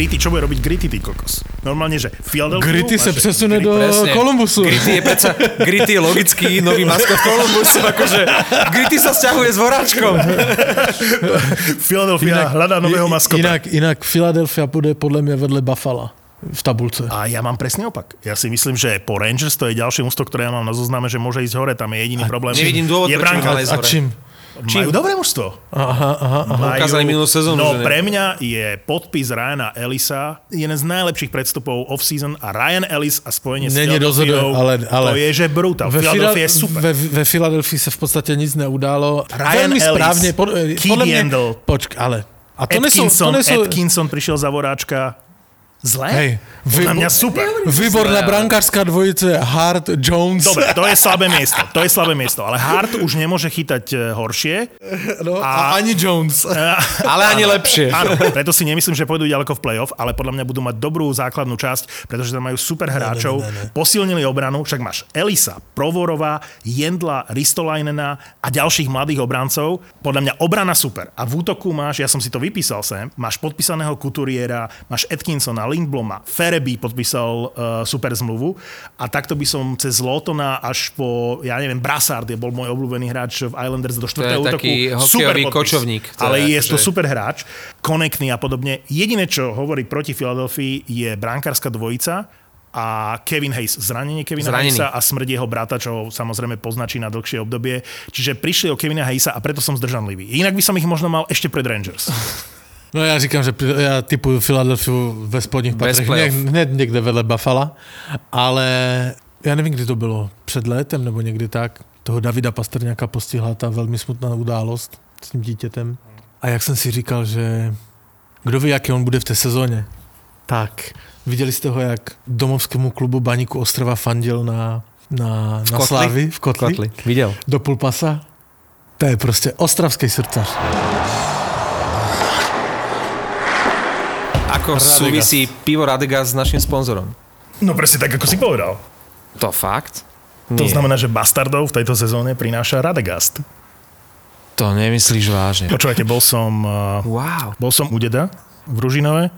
Gritty, čo bude robiť Gritty, ty kokos? Normálne, že Philadelphia... Gritty sa přesune do Presne. Kolumbusu. Gritty je predsa, Gritty je logický nový maskot Columbusu, akože Gritty sa sťahuje s voráčkom. Philadelphia hľadá nového maskota. Inak, inak Philadelphia bude podle mě vedle Buffalo v tabulce. A ja mám presný opak. Ja si myslím, že po Rangers to je ďalšie mústvo, ktoré ja mám na zozname, že môže ísť hore. Tam je jediný problém. Nevidím dôvod, je prečo bránka. ísť A hore. Čím? Majú dobré mužstvo. Aha, aha, aha. Majú- Ukázali minulú sezónu, No že ne? pre mňa je podpis Ryana Ellisa jeden z najlepších predstupov off-season a Ryan Ellis a spojenie s Není Philadelphiou, ale, ale to je, že brutál. ve, Philadelphia je super. Ve, ve Filadelfii se v podstatě nic neudálo. Ryan Ellis, správně. Pod, mě, Yandel. počk, ale. A to nejsou, to Atkinson, nejsou, Atkinson prišiel za voráčka. Zle? Hej, Podľa mňa super. Výborná brankářská dvojice Hart, Jones. Dobre, to je slabé miesto. To je slabé miesto. Ale Hart už nemôže chytať e, horšie. No, A- a ani Jones. Ale ani lepšie. Áno, preto si nemyslím, že pôjdu ďaleko v play-off, ale podľa mňa budú mať dobrú základnú časť, pretože tam majú super hráčov, posilnili obranu, však máš Elisa, Provorova, Jendla, Ristolainena a ďalších mladých obrancov. Podľa mňa obrana super. A v útoku máš, ja som si to vypísal sem, máš podpísaného Couturiera, máš Atkinsona, Lindbloma, Fereby podpísal uh, super zmluvu a takto by som cez Lotona až po, ja neviem, Brassard je bol môj obľúbený hráč v Islanders do štvrtého útoku. taký Super podpis. kočovník. To Ale je je to akože- super hráč, konektný a podobne. Jediné, čo hovorí proti Filadelfii, je brankárska dvojica a Kevin Hayes, zranenie Kevina Zranený. Hayesa a smrť jeho brata, čo samozrejme poznačí na dlhšie obdobie. Čiže prišli o Kevina Hayesa a preto som zdržanlivý. Inak by som ich možno mal ešte pred Rangers. No já říkám, že já typuju Filadelfiu ve spodních Bez patrech, hned, hned někde vedle Buffalo, ale já nevím, kdy to bylo, před létem nebo někdy tak, toho Davida Pasterňáka postihla ta velmi smutná událost s tím dítětem. A jak jsem si říkal, že kdo ví, jaký on bude v té sezóně, tak viděli jste ho, jak domovskému klubu Baníku Ostrava fandil na, na, na Kotli? Slávy v Kotli, Kotli. Videl. do půlpasa. To je prostě ostravský srdcař. Ako Radegast. súvisí pivo Radegast s našim sponzorom? No presne tak, ako si povedal. To fakt? To Nie. znamená, že Bastardov v tejto sezóne prináša Radegast. To nemyslíš vážne. Počúvajte, bol som, uh, Wow. bol som u deda v Ružinove,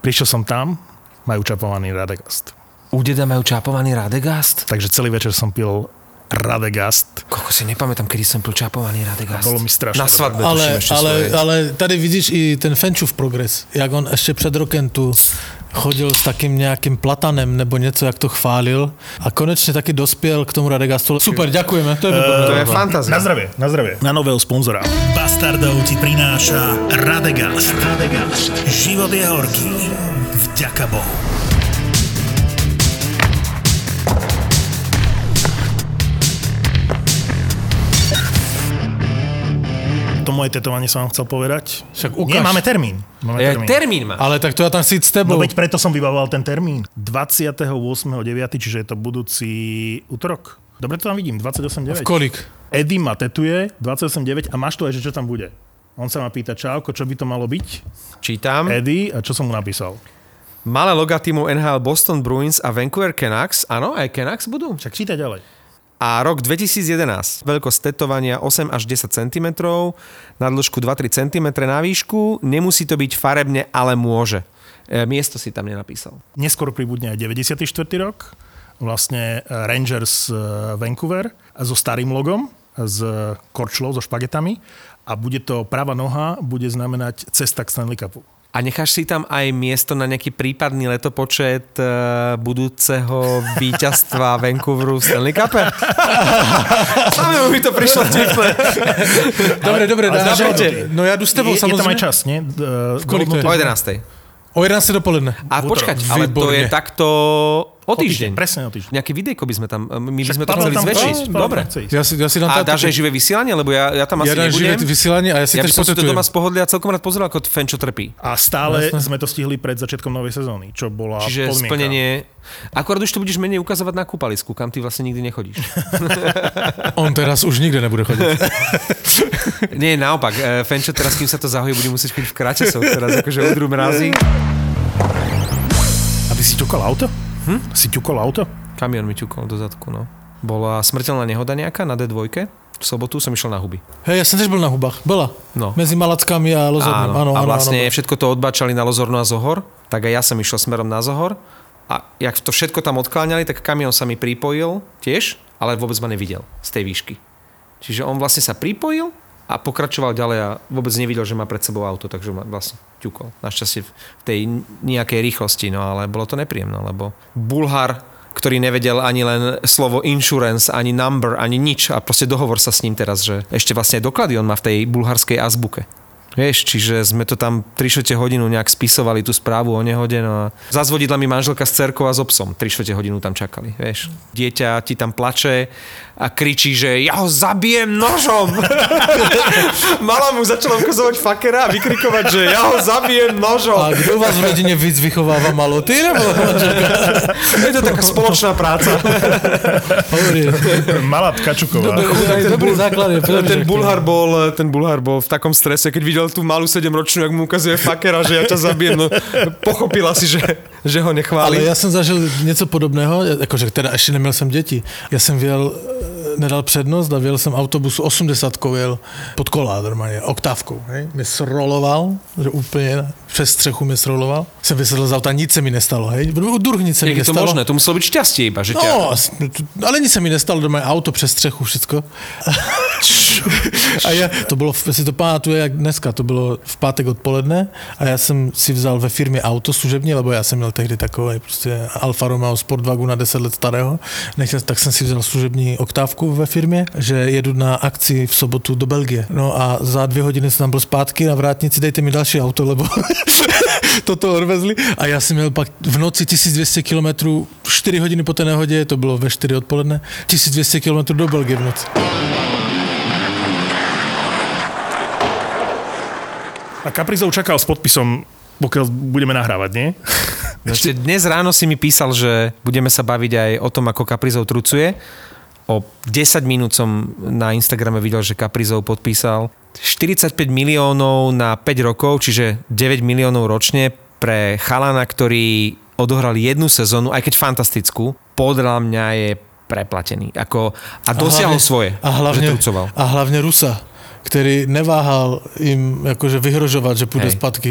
prišiel som tam, majú čapovaný Radegast. U deda majú čapovaný Radegast? Takže celý večer som pil Radegast. Koko si nepamätám, kedy som pil čapovaný Radegast. Bolo mi strašne Na svadbe Ale, tuším ale, svoje. ale tady vidíš i ten Fenčův progres, jak on ještě před rokem tu chodil s takým nějakým platanem nebo něco, jak to chválil a konečně taky dospěl k tomu Radegastu. Super, děkujeme, to je výborné. To je fantázia. Na zdravie, na zdravie. Na nového sponzora. Bastardov ti prináša Radegast. Radegast. Život je horký. Vďaka Bohu. To moje tetovanie som vám chcel povedať. Však Nie, ukáž. máme termín. Máme Ja, termín. termín má. Ale tak to já tam si s No tebou. veď preto som vybavoval ten termín. 28.9., čiže je to budúci útorok. Dobre to tam vidím, 28.9. V kolik? Eddie ma tetuje 28.9 a máš tu aj, že čo tam bude. On sa ma pýta, čauko, čo by to malo byť? Čítam. Eddie, a čo som mu napísal? Malé loga týmu NHL Boston Bruins a Vancouver Canucks. Áno, aj Canucks budú. Však čítaj ďalej. A rok 2011. Veľkosť tetovania 8 až 10 cm, na dĺžku 2-3 cm na výšku. Nemusí to byť farebne, ale môže. E, miesto si tam nenapísal. Neskôr pribudne aj 94. rok, vlastne e, Rangers e, Vancouver so starým logom, s korčlou, so špagetami a bude to pravá noha, bude znamenať cesta k Stanley Cupu. A necháš si tam aj miesto na nejaký prípadný letopočet e, budúceho víťazstva Vancouveru v Stanley Cupe? Samého mi to prišlo vtipné. Dobre, dobre, Ale dáš, no já jdu s tebou je, je tam aj čas, nie? D- kolik to je? O 11. O 11 dopoledne. A V počkať, ale to je takto o týždeň. Presne o týždeň. Nejaké videjko by sme tam, my by sme to chceli tam zväčšiť. Dobre. Já si, já si dám A dáš aj živé vysielanie, lebo ja, ja tam asi Ja dám živé nebudem. vysielanie a ja si ja tež som si to potetujem. doma z pohodlia celkom rád pozeral, ako Fenčo trpí. A stále Jasné. sme to stihli pred začiatkom novej sezóny, čo bola Čiže podmienka. splnenie... Akorát už to budeš menej ukazovať na kúpalisku, kam ty vlastne nikdy nechodíš. On teraz už nikde nebude chodit. Nie, naopak. e, Fenčo teraz, kým sa to zahojí, bude musieť chodiť v kračesoch. Teraz akože udru mrazí. Aby si ťukol auto? Hm? Si ťukol auto? Kamion mi ťukol do zadku, no. Bola smrteľná nehoda nejaká na D2 v sobotu som išiel na huby. Hej, ja som tiež bol na hubách. Bola. No. Medzi Malackami a Lozornom. Áno, a áno, vlastne áno, všetko to odbačali na Lozorno a Zohor, tak aj ja som išiel smerom na Zohor a jak to všetko tam odkláňali, tak kamion sa mi pripojil tiež, ale vôbec ma nevidel z tej výšky. Čiže on vlastne sa pripojil a pokračoval ďalej a vôbec nevidel, že má pred sebou auto, takže ma vlastne ťukol. Našťastie v tej nejakej rýchlosti, no ale bolo to nepríjemné, lebo Bulhar ktorý nevedel ani len slovo insurance, ani number, ani nič a proste dohovor sa s ním teraz, že ešte vlastne aj doklady on má v tej bulharskej azbuke. Vieš, čiže sme to tam 3 hodinu nejak spisovali tú správu o nehode, no a zazvodidla mi manželka s cerkou a s obsom. 3 hodinu tam čakali, vieš. Dieťa ti tam plače a kričí, že ja ho zabijem nožom. Mala mu začala ukazovať fakera a vykrikovať, že ja ho zabijem nožom. A kto vás v rodine víc vychováva malo? Ty nebo Je to taká spoločná práca. Malá Tkačuková. Dobrý, dobrý základ je. ten Bulhar bol, ten Bulhar bol v takom strese, keď videl tú malú 7-ročnú, jak mu ukazuje fakera, že ja ťa zabijem, no pochopila si, že, že ho nechváli. Ale ja som zažil něco podobného, akože teda ešte neměl jsem děti. Ja som viel nedal přednost a věl jsem autobusu 80 jel pod kolá normálně, oktávkou. Hej? Mě sroloval, že úplně přes střechu mě sroloval. Jsem vysedl z auta, nic se mi nestalo. Hej? Druh nic se mi je to nestalo. možné? To muselo byť šťastie iba, že ťa... No, as- ale nic se mi nestalo, doma je auto přes střechu, všecko. a já, to bylo, si to pamatuje jak dneska, to bylo v pátek odpoledne a já jsem si vzal ve firmě auto služební, lebo já jsem měl tehdy takové prostě Alfa Romeo Sportwagon na 10 let starého, nechtěl, tak jsem si vzal služební oktávku ve firmě, že jedu na akci v sobotu do Belgie. No a za dvě hodiny jsem tam byl zpátky na vrátnici, dejte mi další auto, lebo toto odvezli. A já jsem měl pak v noci 1200 km, 4 hodiny po té nehodě, to bylo ve 4 odpoledne, 1200 km do Belgie v noci. A Kaprizov čakal s podpisom, pokiaľ budeme nahrávať, nie? Ešte dnes ráno si mi písal, že budeme sa baviť aj o tom, ako Kaprizov trucuje. O 10 minút som na Instagrame videl, že Kaprizov podpísal 45 miliónov na 5 rokov, čiže 9 miliónov ročne pre chalana, ktorý odohral jednu sezónu, aj keď fantastickú, podľa mňa je preplatený. Ako, a dosiahol svoje, a hlavne, že trucoval. A hlavne Rusa který neváhal im akože vyhrožovať, že pôjde Hej. zpátky.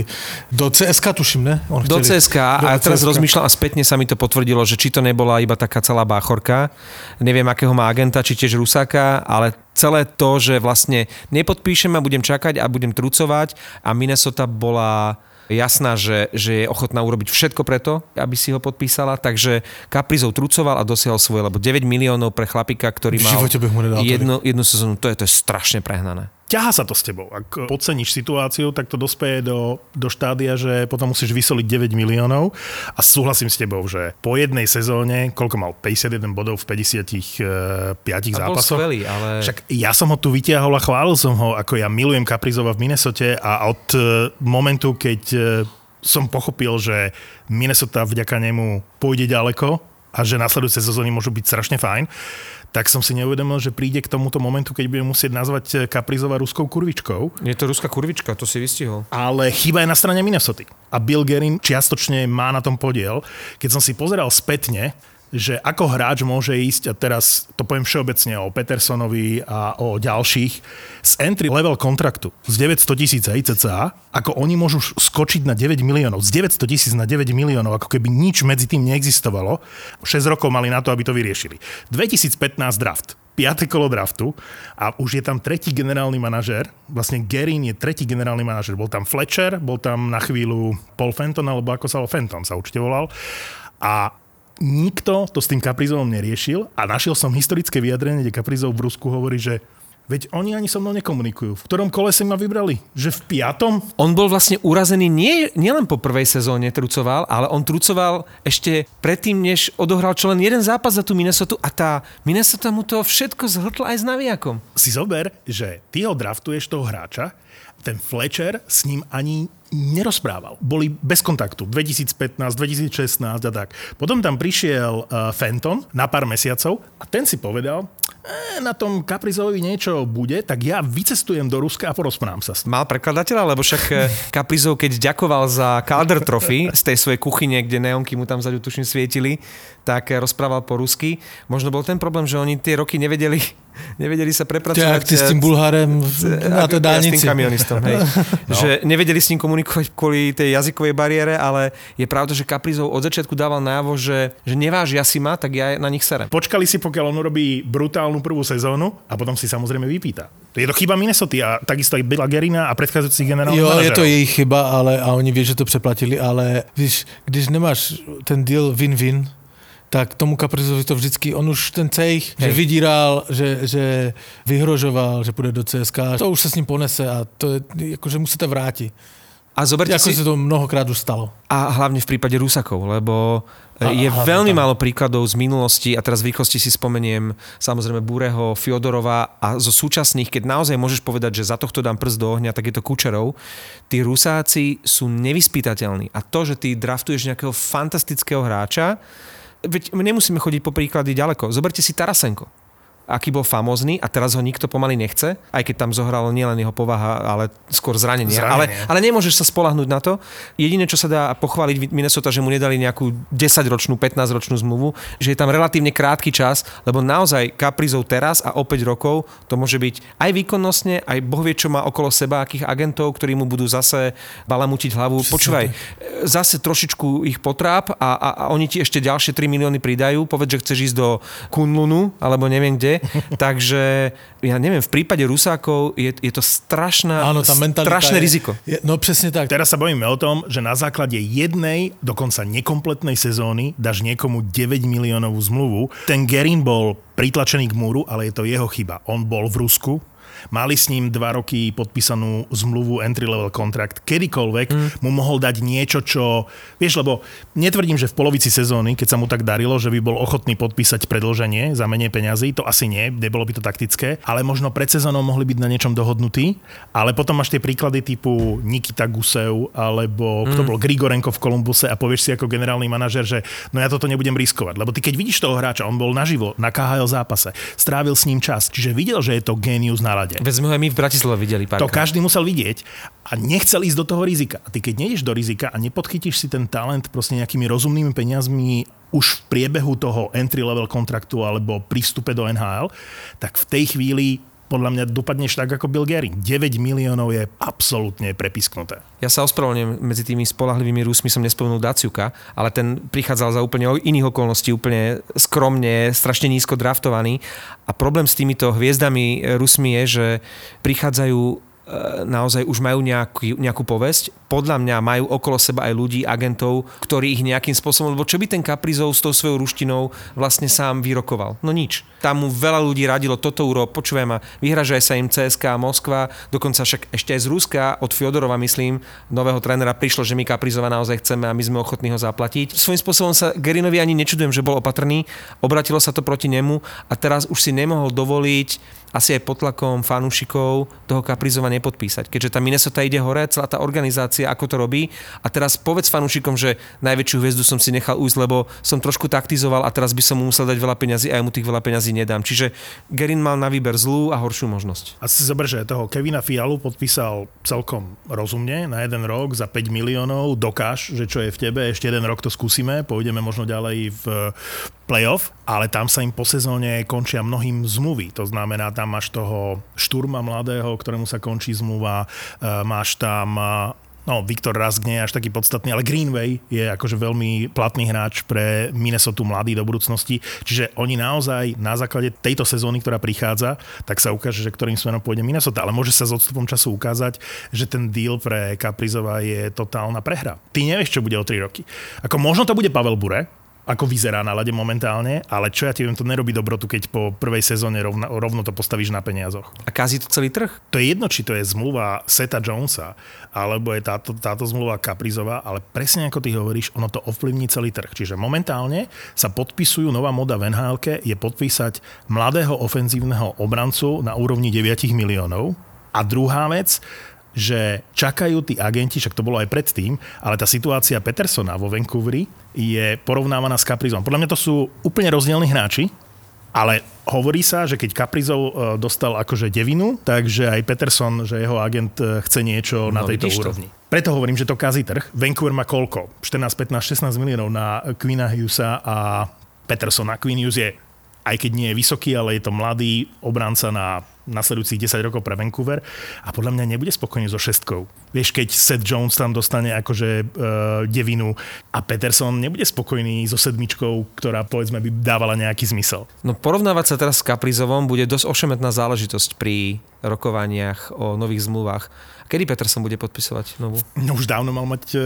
Do CSK tuším, ne? On Do chceli- CSK a teraz CSK. rozmýšľam a spätne sa mi to potvrdilo, že či to nebola iba taká celá báchorka, neviem akého má agenta, či tiež Rusáka, ale celé to, že vlastne nepodpíšem a budem čakať a budem trucovať a Minnesota bola jasná, že, že je ochotná urobiť všetko preto, aby si ho podpísala, takže Kaprizov trucoval a dosiahol svoje, lebo 9 miliónov pre chlapika, ktorý mal jednu, jednu sezónu, to je, to je strašne prehnané. Ťaha sa to s tebou. Ak podceníš situáciu, tak to dospeje do, do štádia, že potom musíš vysoliť 9 miliónov a súhlasím s tebou, že po jednej sezóne, koľko mal, 51 bodov v 55 A bol zápasoch. skvelý, ale... Však ja som ho tu vytiahol a chválil som ho, ako ja milujem Kaprizova v Minnesote a od e, momentu, keď e, som pochopil, že Minnesota vďaka nemu pôjde ďaleko a že nasledujúce sezóny môžu byť strašne fajn, tak som si neuvedomil, že príde k tomuto momentu, keď budem musieť nazvať e, Kaprizova ruskou kurvičkou, Je to ruská kurvička, to si vystihol. ale chyba je na strane Minnesota. A Bill Gerin čiastočne má na tom podiel. Keď som si pozeral spätne, že ako hráč môže ísť, a teraz to poviem všeobecne o Petersonovi a o ďalších, z entry level kontraktu z 900 tisíc ICCA, ako oni môžu skočiť na 9 miliónov, z 900 tisíc na 9 miliónov, ako keby nič medzi tým neexistovalo. 6 rokov mali na to, aby to vyriešili. 2015 draft. 5. kolo draftu a už je tam tretí generálny manažér, vlastne Gerin je tretí generálny manažér. Bol tam Fletcher, bol tam na chvíľu Paul Fenton, alebo ako sa volal Fenton sa určite volal. A nikto to s tým Kaprizovom neriešil a našiel som historické vyjadrenie, kde Kaprizov v Rusku hovorí, že veď oni ani so mnou nekomunikujú. V ktorom kole si ma vybrali? Že v piatom? On bol vlastne urazený nie, nielen po prvej sezóne trucoval, ale on trucoval ešte predtým, než odohral čo len jeden zápas za tú Minnesota a tá Minnesota mu to všetko zhltla aj s navijakom. Si zober, že ty ho draftuješ toho hráča, ten Fletcher s ním ani nerozprával. Boli bez kontaktu. 2015, 2016 a tak. Potom tam prišiel uh, Fenton na pár mesiacov a ten si povedal, e, na tom Kaprizovi niečo bude, tak ja vycestujem do Ruska a porozprávam sa s ním. Mal prekladateľa, lebo však eh, Kaprizov, keď ďakoval za Calder Trophy z tej svojej kuchyne, kde neonky mu tam vzadu tuším svietili, tak eh, rozprával po rusky. Možno bol ten problém, že oni tie roky nevedeli nevedeli sa je prepracovať. jak ty s tým Bulharem na tej Ako ja S tým dálnici. kamionistom, hej. no. Že nevedeli s ním komunikovať kvôli tej jazykovej bariére, ale je pravda, že Kaprizov od začiatku dával návo, že, že nevážia si ma, tak ja na nich serem. Počkali si, pokiaľ on urobí brutálnu prvú sezónu a potom si samozrejme vypýta. Je to chyba Minnesota a takisto aj Billa Gerina a predchádzajúcich generálnych Jo, je manažerov. to jejich chyba, ale a oni ví, že to přeplatili, ale víš, když nemáš ten deal win-win, tak tomu Kaprizovi to vždycky, on už ten cejch, že vydíral, že, že vyhrožoval, že půjde do CSK, to už se s ním ponese a to je, jakože musíte vrátit. A zoberte Ako si... se to mnohokrát už stalo. A hlavne v prípade Rusakov, lebo A- je a veľmi tam. málo príkladov z minulosti a teraz v rýchlosti si spomeniem samozrejme Búreho, Fiodorova a zo súčasných, keď naozaj môžeš povedať, že za tohto dám prst do ohňa, tak je to Kučerov. Tí Rusáci sú nevyspytateľní a to, že ty draftuješ nejakého fantastického hráča, veď my nemusíme chodiť po príklady ďaleko. Zoberte si Tarasenko aký bol famózny a teraz ho nikto pomaly nechce, aj keď tam zohralo nielen jeho povaha, ale skôr zranenie. Ale, Zranenie. ale nemôžeš sa spolahnúť na to. Jediné, čo sa dá pochváliť Minnesota, že mu nedali nejakú 10-ročnú, 15-ročnú zmluvu, že je tam relatívne krátky čas, lebo naozaj Kaprizov teraz a o 5 rokov to môže byť aj výkonnostne, aj Boh vie, čo má okolo seba, akých agentov, ktorí mu budú zase balamutiť hlavu. Počúvaj, zase trošičku ich potráp a, a, a oni ti ešte ďalšie 3 milióny pridajú. Povedz, že chceš ísť do Kunlunu, alebo neviem kde. Takže ja neviem, v prípade Rusákov je, je to strašná, Áno, tá strašné je, riziko. Je, no přesně tak. Teraz sa bavíme o tom, že na základe jednej, dokonca nekompletnej sezóny dáš niekomu 9 miliónovú zmluvu. Ten Gerin bol pritlačený k múru, ale je to jeho chyba. On bol v Rusku, Mali s ním dva roky podpísanú zmluvu entry-level kontrakt. Kedykoľvek mm. mu mohol dať niečo, čo... Vieš, lebo netvrdím, že v polovici sezóny, keď sa mu tak darilo, že by bol ochotný podpísať predlženie za menej peňazí, to asi nie, nebolo by to taktické, ale možno pred sezónou mohli byť na niečom dohodnutí, ale potom máš tie príklady typu Nikita Gusev, alebo kto bol Grigorenko v Kolumbuse a povieš si ako generálny manažer, že no ja toto nebudem riskovať, lebo ty keď vidíš toho hráča, on bol naživo na KHL zápase, strávil s ním čas, čiže videl, že je to génius na rade. Veď sme ho aj my v Bratislave videli To párkrát. každý musel vidieť a nechcel ísť do toho rizika. A ty keď nejdeš do rizika a nepodchytíš si ten talent proste nejakými rozumnými peniazmi už v priebehu toho entry-level kontraktu alebo prístupe do NHL, tak v tej chvíli podľa mňa dopadneš tak ako Bill Gehring. 9 miliónov je absolútne prepisknuté. Ja sa ospravedlňujem, medzi tými spolahlivými Rusmi som nespomenul Daciuka, ale ten prichádzal za úplne iných okolností, úplne skromne, strašne nízko draftovaný. A problém s týmito hviezdami Rusmi je, že prichádzajú naozaj už majú nejaký, nejakú povesť. Podľa mňa majú okolo seba aj ľudí, agentov, ktorí ich nejakým spôsobom, lebo čo by ten Kaprizov s tou svojou ruštinou vlastne sám vyrokoval? No nič. Tam mu veľa ľudí radilo, toto uro, počúvaj ma, vyhražaj sa im CSK, Moskva, dokonca však ešte aj z Ruska, od Fiodorova myslím, nového trénera prišlo, že my Kaprizova naozaj chceme a my sme ochotní ho zaplatiť. Svojím spôsobom sa Gerinovi ani nečudujem, že bol opatrný, obratilo sa to proti nemu a teraz už si nemohol dovoliť asi aj pod tlakom fanúšikov toho Kaprizova nepodpísať. Keďže tá Minnesota ide hore, celá tá organizácia, ako to robí. A teraz povedz fanúšikom, že najväčšiu hviezdu som si nechal ujsť, lebo som trošku taktizoval a teraz by som mu musel dať veľa peňazí a ja mu tých veľa peňazí nedám. Čiže Gerin mal na výber zlú a horšiu možnosť. A si zober, že toho Kevina Fialu podpísal celkom rozumne na jeden rok za 5 miliónov. Dokáž, že čo je v tebe, ešte jeden rok to skúsime, pôjdeme možno ďalej v playoff, ale tam sa im po sezóne končia mnohým zmluvy. To znamená, tam máš toho šturma mladého, ktorému sa končí zmluva, e, máš tam e, No, Viktor Rask nie je až taký podstatný, ale Greenway je akože veľmi platný hráč pre Minnesota mladý do budúcnosti. Čiže oni naozaj na základe tejto sezóny, ktorá prichádza, tak sa ukáže, že ktorým smerom pôjde Minnesota. Ale môže sa s odstupom času ukázať, že ten deal pre Kaprizova je totálna prehra. Ty nevieš, čo bude o 3 roky. Ako možno to bude Pavel Bure, ako vyzerá na lade momentálne, ale čo ja ti viem, to nerobí dobrotu, keď po prvej sezóne rovno, rovno to postavíš na peniazoch. A kazí to celý trh? To je jedno, či to je zmluva Seta Jonesa, alebo je táto, táto zmluva Kaprizová, ale presne ako ty hovoríš, ono to ovplyvní celý trh. Čiže momentálne sa podpisujú, nová moda v nhl je podpísať mladého ofenzívneho obrancu na úrovni 9 miliónov. A druhá vec, že čakajú tí agenti, však to bolo aj predtým, ale tá situácia Petersona vo Vancouveri je porovnávaná s Kaprizom. Podľa mňa to sú úplne rozdielni hráči, ale hovorí sa, že keď Kaprizov e, dostal akože devinu, takže aj Peterson, že jeho agent e, chce niečo na No, tejto vidíš to. úrovni. Preto hovorím, že to kazí trh. Vancouver má koľko? 14, 15, 16 miliónov na Queena Hughesa a Petersona. Queen Hughes je aj keď nie je vysoký, ale je to mladý obranca na nasledujúcich 10 rokov pre Vancouver a podľa mňa nebude spokojný so šestkou. Vieš, keď Seth Jones tam dostane akože uh, devinu a Peterson nebude spokojný so sedmičkou, ktorá povedzme by dávala nejaký zmysel. No porovnávať sa teraz s Kaprizovom bude dosť ošemetná záležitosť pri rokovaniach o nových zmluvách. Kedy Peterson bude podpisovať novú? No už dávno mal mať uh,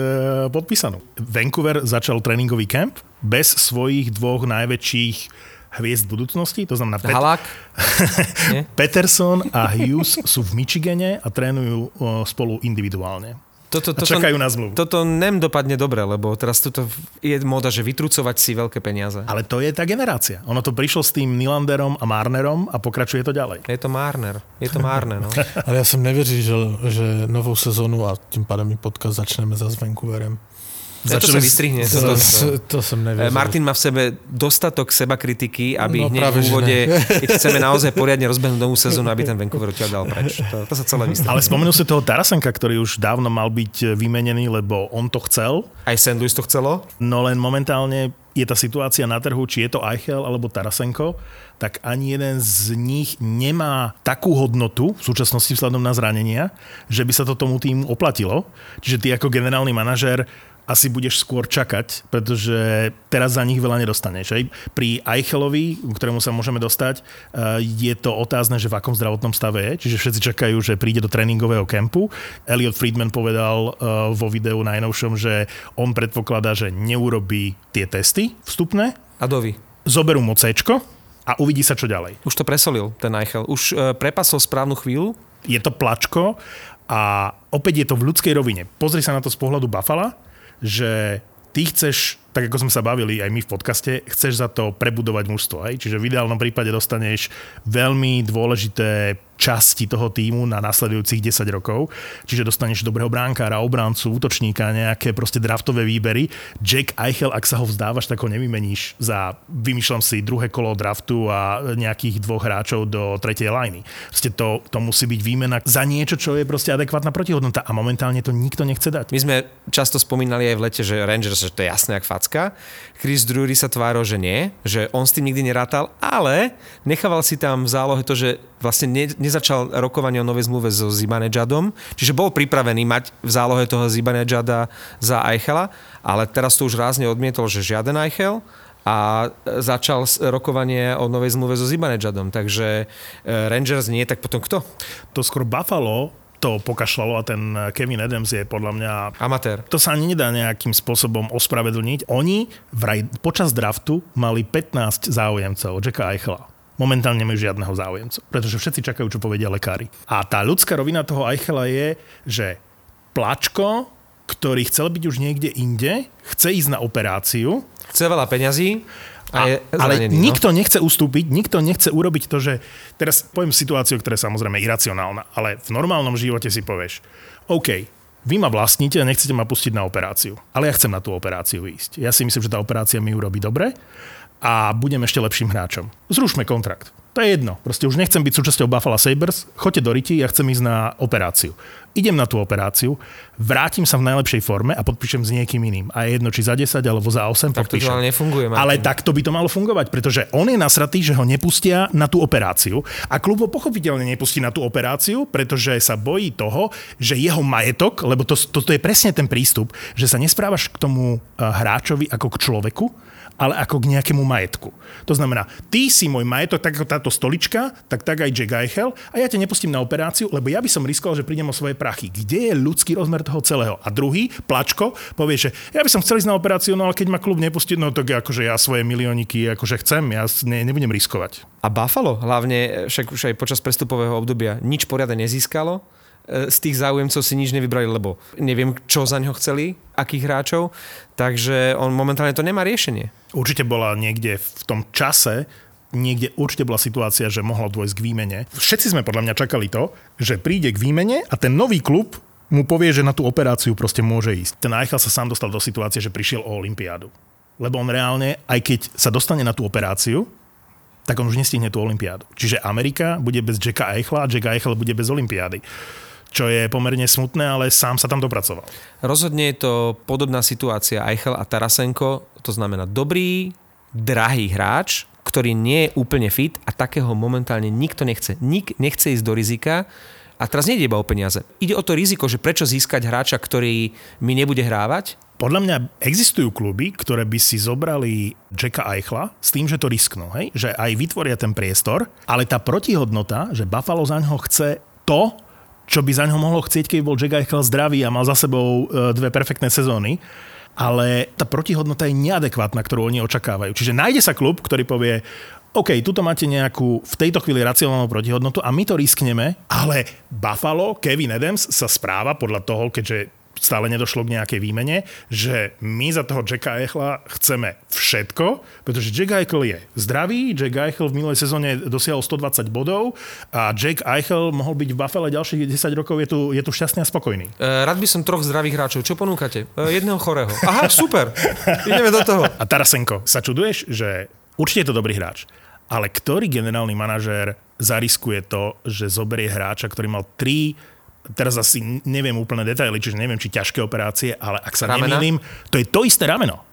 podpísanú. Vancouver začal tréningový kemp bez svojich dvoch najväčších hviezd budúcnosti, to znamená Pet- Halak? Peterson a Hughes sú v Michigane a trénujú spolu individuálne. Toto, toto, čakajú na zmluvu. Toto nem dopadne dobre, lebo teraz toto je moda, že vytrucovať si veľké peniaze. Ale to je tá generácia. Ono to prišlo s tým Nylanderom a Marnerom a pokračuje to ďalej. Je to Marner. Je to Marner, no. Ale ja som nevěřil, že, že novou sezónu a tým pádem i podcast začneme za s Vancouverem. Ja to sa vystrihne. To, to, to, to som nevedel. Martin má v sebe dostatok seba kritiky, aby no, hneď v úvode, keď chceme naozaj poriadne rozbehnúť novú sezónu, aby ten Vancouver odtiaľ dal preč. To, to sa celé vystrihne. Ale spomenul si toho Tarasenka, ktorý už dávno mal byť vymenený, lebo on to chcel. Aj St. Louis to chcelo? No len momentálne je tá situácia na trhu, či je to Eichel alebo Tarasenko, tak ani jeden z nich nemá takú hodnotu v súčasnosti vzhľadom na zranenia, že by sa to tomu týmu oplatilo. Čiže ty ako generálny manažér asi budeš skôr čakať, pretože teraz za nich veľa nedostaneš. Aj? Pri Eichelovi, k ktorému sa môžeme dostať, eh, je to otázne, že v akom zdravotnom stave je, čiže všetci čakajú, že príde do tréningového kempu. Elliot Friedman povedal eh, vo videu najnovšom, že on predpokladá, že neurobí tie testy vstupné. A dovi. Zoberú mu C a uvidí sa, čo ďalej. Už to presolil, ten Eichel. Už eh, prepasol správnu chvíľu. Je to plačko a opäť je to v ľudskej rovine. Pozri sa na to z pohľadu Buffalo že ty chceš, tak ako sme sa bavili aj my v podcaste, chceš za to prebudovať mužstvo. Hej? Čiže v ideálnom prípade dostaneš veľmi dôležité časti toho týmu na nasledujúcich 10 rokov. Čiže dostaneš dobrého bránkára, obráncu, útočníka, nejaké proste draftové výbery. Jack Eichel, ak sa ho vzdávaš, tak ho nevymeníš za, vymýšľam si, druhé kolo draftu a nejakých dvoch hráčov do tretej lajny. Proste to, to musí byť výmena za niečo, čo je proste adekvátna protihodnota a momentálne to nikto nechce dať. My sme často spomínali aj v lete, že Rangers, že to je jasné, jak facka. Chris Drury sa tváril, že nie, že on s tým nikdy nerátal, ale nechával si tam v zálohe to, že vlastne ne, nezačal rokovanie o novej zmluve so Zibanejadom, čiže bol pripravený mať v zálohe toho Zibanejada za Eichela, ale teraz to už rázne odmietol, že žiaden Eichel a začal rokovanie o novej zmluve so Zibanejadom, takže e, Rangers nie, tak potom kto? To skôr Buffalo to pokašľalo a ten Kevin Adams je podľa mňa... Amatér. To sa ani nedá nejakým spôsobom ospravedlniť. Oni vraj počas draftu mali 15 záujemcov Jacka Eichela momentálne nemajú žiadneho záujemcu, pretože všetci čakajú, čo povedia lekári. A tá ľudská rovina toho Eichela je, že Plačko, ktorý chcel byť už niekde inde, chce ísť na operáciu. Chce veľa peňazí. A, a je ale no? nikto nechce ustúpiť, nikto nechce urobiť to, že teraz poviem situáciu, ktorá je samozrejme iracionálna, ale v normálnom živote si povieš, OK, vy ma vlastníte a nechcete ma pustiť na operáciu, ale ja chcem na tú operáciu ísť. Ja si myslím, že tá operácia mi urobí dobre a budem ešte lepším hráčom. Zrušme kontrakt. To je jedno. Proste už nechcem byť súčasťou Buffalo Sabres, choďte do Riti, ja chcem ísť na operáciu. Idem na tú operáciu, vrátim sa v najlepšej forme a podpíšem s niekým iným. A je jedno, či za 10 alebo za 8 tak podpíšem. to ale nefunguje. Martin. Ale takto by to malo fungovať, pretože on je nasratý, že ho nepustia na tú operáciu a klub ho pochopiteľne nepustí na tú operáciu, pretože sa bojí toho, že jeho majetok, lebo to, to, to je presne ten prístup, že sa nesprávaš k tomu eh, hráčovi ako k človeku, ale ako k nejakému majetku. To znamená, ty si môj majetok, tak ako táto stolička, tak tak aj Jack Eichel a ja ťa nepustím na operáciu, lebo ja by som riskoval, že prídem o svoje prachy. Kde je ľudský rozmer toho celého? A druhý, Plačko, povie, že ja by som chcel ísť na operáciu, no ale keď ma klub nepustí, no tak akože ja svoje milióniky akože chcem, ja ne, nebudem riskovať. A Buffalo hlavne, však už aj počas prestupového obdobia, nič poriadne nezískalo E, z tých záujemcov si nič nevybrali, lebo neviem, čo za neho chceli, akých hráčov, takže on momentálne to nemá riešenie. Určite bola niekde v tom čase niekde určite bola situácia, že mohlo dôjsť k výmene. Všetci sme podľa mňa čakali to, že príde k výmene a ten nový klub mu povie, že na tú operáciu proste môže ísť. Ten Eichel sa sám dostal do situácie, že prišiel o Olympiádu. Lebo on reálne, aj keď sa dostane na tú operáciu, tak on už nestihne tú Olympiádu. Čiže Amerika bude bez Jacka Eichla a Jack Eichel bude bez Olympiády čo je pomerne smutné, ale sám sa tam dopracoval. Rozhodne je to podobná situácia Eichel a Tarasenko, to znamená dobrý, drahý hráč, ktorý nie je úplne fit a takého momentálne nikto nechce. Nik nechce ísť do rizika a teraz nejde iba o peniaze. Ide o to riziko, že prečo získať hráča, ktorý mi nebude hrávať. Podľa mňa existujú kluby, ktoré by si zobrali Jacka Eichla s tým, že to risknú, hej? že aj vytvoria ten priestor, ale tá protihodnota, že Buffalo za ňoho chce to, čo by za ňoho mohlo chcieť, keby bol Jack Eichel zdravý a mal za sebou e, dve perfektné sezóny, ale tá protihodnota je neadekvátna, ktorú oni očakávajú. Čiže nájde sa klub, ktorý povie, OK, tuto máte nejakú v tejto chvíli racionálnu protihodnotu a my to riskneme, ale Buffalo, Kevin Adams sa správa podľa toho, keďže stále nedošlo k nejakej výmene, že my za toho Jacka Eichla chceme všetko, pretože Jack Eichel je zdravý, Jack Eichel v minulej sezóne dosiahol 120 bodov a Jack Eichel mohol byť v Buffalo ďalších 10 rokov, je tu, je tu šťastný a spokojný. E, rád by som troch zdravých hráčov. Čo ponúkate? E, jedného chorého. Aha, super. Ideme do toho. A Tarasenko, sa čuduješ, že určite je to dobrý hráč, ale ktorý generálny manažér zariskuje to, že zoberie hráča, ktorý mal 3 teraz asi neviem úplne detaily, čiže neviem, či ťažké operácie, ale ak sa Ramena? nemýlim, to je to isté rameno.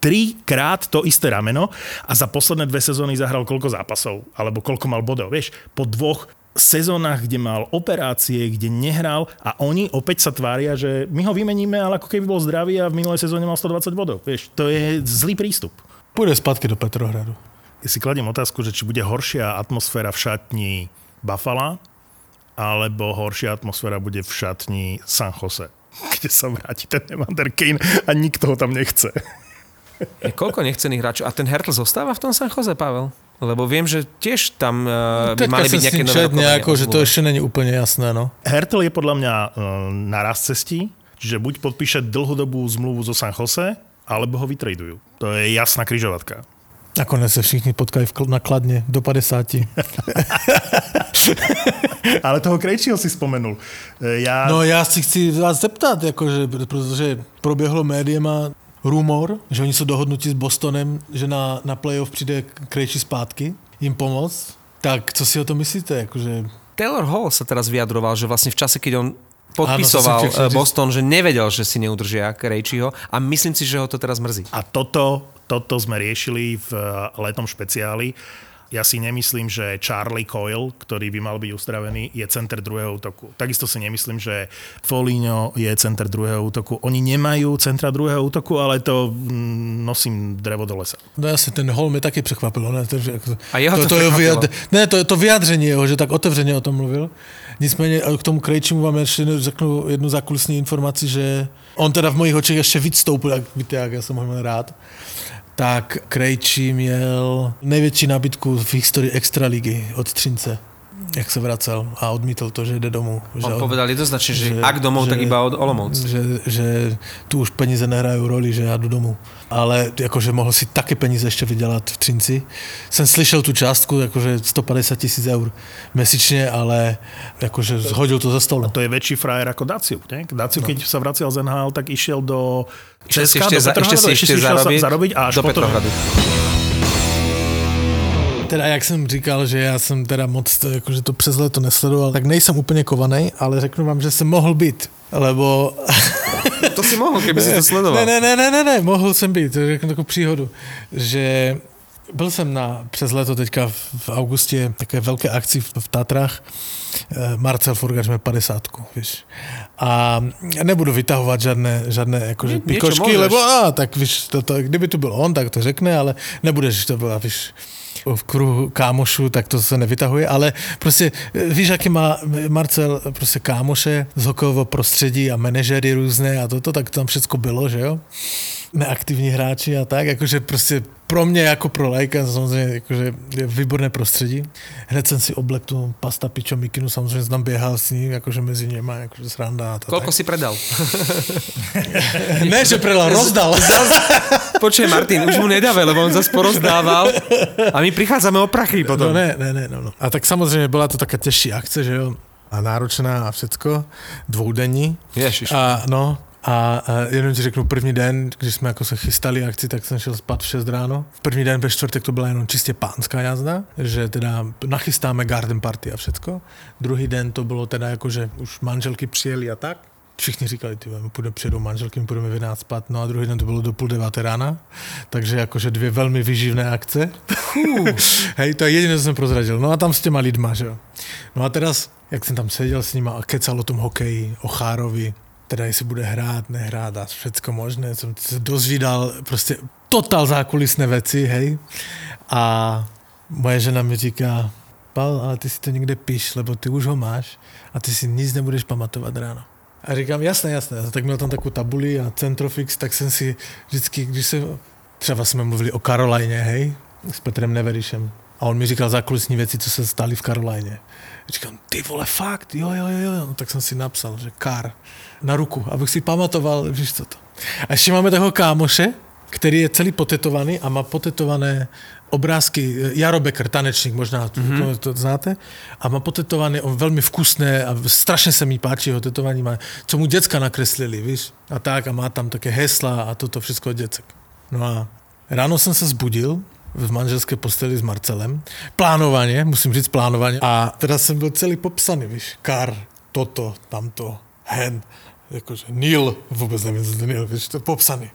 Trikrát to isté rameno a za posledné dve sezóny zahral koľko zápasov, alebo koľko mal bodov. Vieš, po dvoch sezónach, kde mal operácie, kde nehral a oni opäť sa tvária, že my ho vymeníme, ale ako keby bol zdravý a v minulej sezóne mal 120 bodov. Vieš, to je zlý prístup. Pôjde spadky do Petrohradu. Ja si kladiem otázku, že či bude horšia atmosféra v šatni Buffalo alebo horšia atmosféra bude v šatni San Jose, kde sa vráti ten Evander Kane a nikto ho tam nechce. Je koľko nechcených hráčov? A ten Hertl zostáva v tom San Jose, Pavel? Lebo viem, že tiež tam uh, by mali byť nejaké nové nejako, že to ešte není úplne jasné. No. Hertl je podľa mňa uh, na raz cestí, čiže buď podpíše dlhodobú zmluvu zo San Jose, alebo ho vytradujú. To je jasná kryžovatka. Nakoniec sa všichni potkajú v nakladne do 50. Ale toho Krejčího si spomenul. E, ja... No ja si chci vás zeptat, akože, protože proběhlo médiema rumor, že oni sú dohodnutí s Bostonem, že na, na playoff přijde Krejčí zpátky, im pomoct. Tak co si o to myslíte? Akože... Taylor Hall sa teraz vyjadroval, že vlastne v čase, keď on podpisoval Áno, Boston, že nevedel, že si neudržia Krejčího a myslím si, že ho to teraz mrzí. A toto toto sme riešili v eh, letom špeciáli. Ja si nemyslím, že Charlie Coyle, ktorý by mal byť uzdravený, je center druhého útoku. Takisto si nemyslím, že Foligno je center druhého útoku. Oni nemajú centra druhého útoku, ale to mm, nosím drevo do lesa. No jasne, ten hol mi taky překvapilo. Ne? To, A jeho to, to, to, je vyjad... ne, to, to vyjádření jeho, že tak otevřeně o tom mluvil. Nicméně k tomu Krejčimu vám ještě řeknu jednu zákulisní informaci, že on teda v mojich očích ještě víc stoupil, jak víte, jak já jsem ho rád tak Krejčí měl největší nabídku v historii Extraligy od Třince jak sa vracel a odmítol to, že ide domů. On že povedal jednoznačne, že, že ak domov, že, tak iba od Olomouc. Že, že tu už peníze nehrajú roli, že ja jdu domů. Ale akože mohl si také peníze ešte vydělat v Třinci. Jsem slyšel tu částku, akože 150 tisíc eur měsíčně, ale akože zhodil to ze stolu. A to je väčší frajer ako Daciu. Ne? Daciu, no. keď sa vracial z NHL, tak išiel do Česka, ešte, do ešte si ešte, ešte zarobiť, zarobiť a až do potom... Petrohradu teda jak jsem říkal, že já jsem teda moc to, jakože to přes leto nesledoval, tak nejsem úplně kovaný, ale řeknu vám, že jsem mohl být, lebo... To si mohl, keby si to sledoval. Ne, ne, ne, ne, ne, mohl jsem být, to řeknu takovou příhodu, že byl jsem na, přes leto teďka v, v augustě také velké akci v, v Tatrách. Eh, Marcel Forgač má 50, víš. A nebudu vytahovat žádné, žádné jakože pikošky, lebo a, tak víš, to, to, kdyby tu byl on, tak to řekne, ale nebudeš to byla, víš, v kruhu kámošů, tak to se nevytahuje, ale prostě víš, jaký má Marcel prostě kámoše z hokejového prostředí a manažery různé a toto, tak tam všechno bylo, že jo? neaktivní hráči a tak, jakože prostě pro mě jako pro lajka samozřejmě jakože je výborné prostředí. Hned jsem si oblek tu pasta pičo mikinu, samozřejmě znám běhal s ním, jakože mezi něma, jakože sranda a to Koľko tak. si predal? ne, že predal, rozdal. Počkej, Martin, už mu nedávaj, lebo on zase porozdával a my prichádzame o prachy potom. No ne, ne, ne, no, no. A tak samozřejmě byla to taká těžší akce, že jo, a náročná a všecko, dvoudenní. Ježiš. A no, a, a jenom ti řeknu, první den, když jsme jako se chystali akci, tak jsem šel spát v 6 ráno. První den ve čtvrtek to byla jenom čistě pánská jazda, že teda nachystáme garden party a všecko. Druhý den to bylo teda jako, že už manželky přijeli a tak. Všichni říkali, ty půjdeme přijedou manželky, půjdeme v 11 spát, no a druhý den to bylo do půl deváté rána, takže jakože dvě velmi vyživné akce. Hej, to je jediné, co jsem prozradil. No a tam s těma lidma, že jo. No a teraz, jak jsem tam seděl s nima a kecal o tom hokeji, o Chárovi, teda jestli bude hrát, nehrát a všetko možné, jsem se dozvídal prostě totál zákulisné věci, hej. A moje žena mi říká, Pal, ale ty si to někde píš, lebo ty už ho máš a ty si nic nebudeš pamatovat ráno. A říkám, jasné, jasné. A tak měl tam takovou tabuli a Centrofix, tak jsem si vždycky, když se, třeba jsme mluvili o Karolajně, hej, s Petrem Neverišem. A on mi říkal zákulisní věci, co se staly v Karolajně. Říkám, ty vole, fakt, jo, jo, jo, jo. No, tak jsem si napsal, že kar na ruku, abych si pamatoval, víš co to. A ještě máme toho kámoše, který je celý potetovaný a má potetované obrázky, Jaro Becker, tanečník, možná mm-hmm. to, to znáte, a má potetované, on velmi vkusné a strašně se mi páčí jeho tetování, má, co mu děcka nakreslili, víš, a tak, a má tam také hesla a toto všechno od děcek. No a ráno jsem se zbudil v manželské posteli s Marcelem, plánovaně, musím říct plánovaně, a teda jsem byl celý popsaný, víš, kar, toto, tamto, hen, vůbec nevím, co to Neil, víš, to je popsaný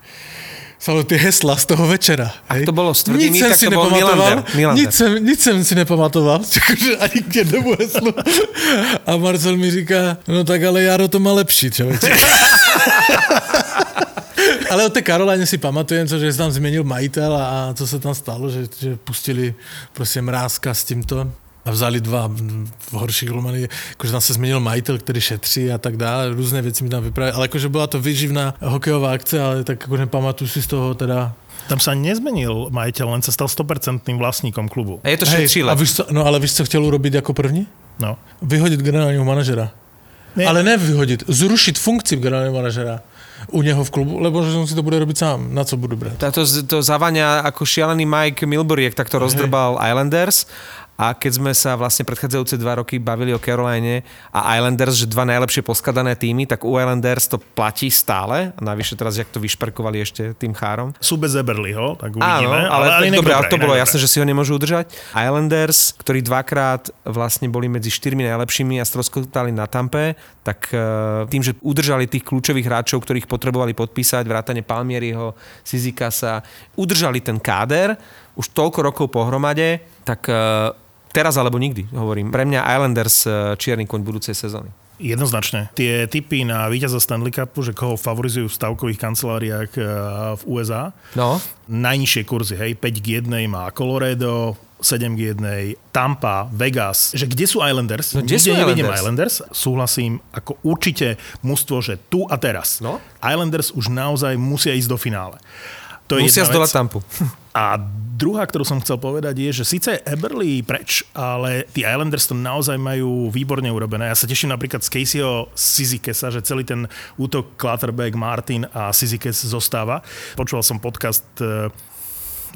psalo ty hesla z toho večera. Ak to bolo s tvrdými, tak to bol Milander. Milander. Nic, jsem, nic si nepamatoval, akože ani k jednomu heslu. A Marcel mi říká, no tak ale Jaro to má lepší, člověče. Ale o té Karoláně si pamatujem, že se tam změnil majitel a co se tam stalo, že, že pustili prostě mrázka s tímto a vzali dva v horších golmany, jakože tam se změnil majitel, který šetří a tak dále, různé věci mi tam vyprávěli, ale jakože byla to vyživná hokejová akce, ale tak jako nepamatuju si z toho teda tam sa nezmenil majiteľ, len sa stal 100% vlastníkom klubu. A je to Hej, a víš, co, no ale víš, co chtěl urobiť jako první? No. Vyhodit generálního manažera. Ne. Ale ne vyhodit, zrušit funkci generálního manažera u neho v klubu, lebo že on si to bude robiť sám. Na co budu brať? To, to zavania ako šialený Mike Milbury, jak takto rozdrbal Islanders a keď sme sa vlastne predchádzajúce dva roky bavili o Caroline a Islanders, že dva najlepšie poskladané týmy, tak u Islanders to platí stále. A navyše teraz, jak to vyšperkovali ešte tým chárom. Sú bez Eberlyho, tak uvidíme. Áno, ale, ale, ale dobre, ale to bolo jasné, že si ho nemôžu udržať. Islanders, ktorí dvakrát vlastne boli medzi štyrmi najlepšími a stroskotali na Tampe, tak e, tým, že udržali tých kľúčových hráčov, ktorých potrebovali podpísať, vrátane Palmieriho, Sizikasa, udržali ten káder, už toľko rokov pohromade, tak e, Teraz alebo nikdy, hovorím. Pre mňa Islanders eh, čierny koň budúcej sezóny. Jednoznačne. Tie typy na víťaza Stanley Cupu, že koho favorizujú v stavkových kanceláriách eh, v USA. No. Najnižšie kurzy, hej, 5 k 1 má Colorado, 7 k 1, Tampa, Vegas, že kde sú Islanders? No, kde sú Islanders? Islanders? Súhlasím, ako určite mužstvo, že tu a teraz. No? Islanders už naozaj musia ísť do finále. To je Musia zdolať Tampu. A druhá, ktorú som chcel povedať, je, že síce Eberly preč, ale tí Islanders to naozaj majú výborne urobené. Ja sa teším napríklad z Caseyho Sizikesa, že celý ten útok Clutterback, Martin a Sizikes zostáva. Počúval som podcast, eh,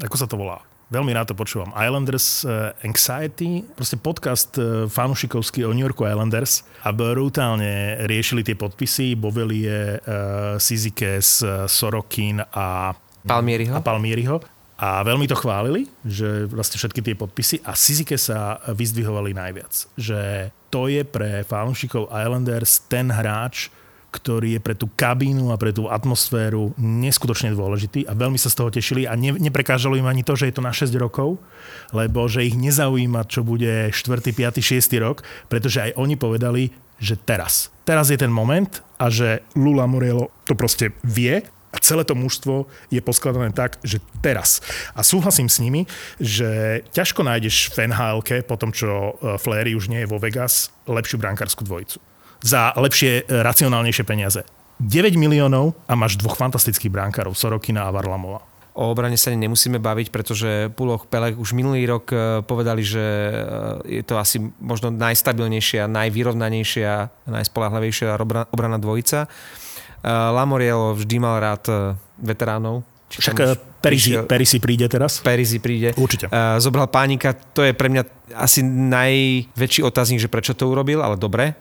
ako sa to volá? Veľmi rád to počúvam. Islanders uh, Anxiety, proste podcast uh, fanušikovský o New Yorku Islanders a brutálne riešili tie podpisy. Bovelie, uh, Sizikes, Sorokin a Palmieriho. A Palmieriho. A veľmi to chválili, že vlastne všetky tie podpisy a Sizike sa vyzdvihovali najviac. Že to je pre fanúšikov Islanders ten hráč, ktorý je pre tú kabínu a pre tú atmosféru neskutočne dôležitý a veľmi sa z toho tešili a ne, neprekážalo im ani to, že je to na 6 rokov, lebo že ich nezaujíma, čo bude 4., 5., 6. rok, pretože aj oni povedali, že teraz. Teraz je ten moment a že Lula Morielo to proste vie a celé to mužstvo je poskladané tak, že teraz. A súhlasím s nimi, že ťažko nájdeš v nhl po tom, čo e, Flery už nie je vo Vegas, lepšiu brankárskú dvojicu. Za lepšie, e, racionálnejšie peniaze. 9 miliónov a máš dvoch fantastických brankárov, Sorokina a Varlamova. O obrane sa nemusíme baviť, pretože Puloch Pelech už minulý rok e, povedali, že je to asi možno najstabilnejšia, najvyrovnanejšia, najspolahlavejšia obrana dvojica. Eh, Lamoriello vždy mal rád eh, veteránov. Však eh, Perisi, Perisi príde teraz? Perisi príde. Určite. Zobral pánika, to je pre mňa asi najväčší otáznik, že prečo to urobil, ale dobre.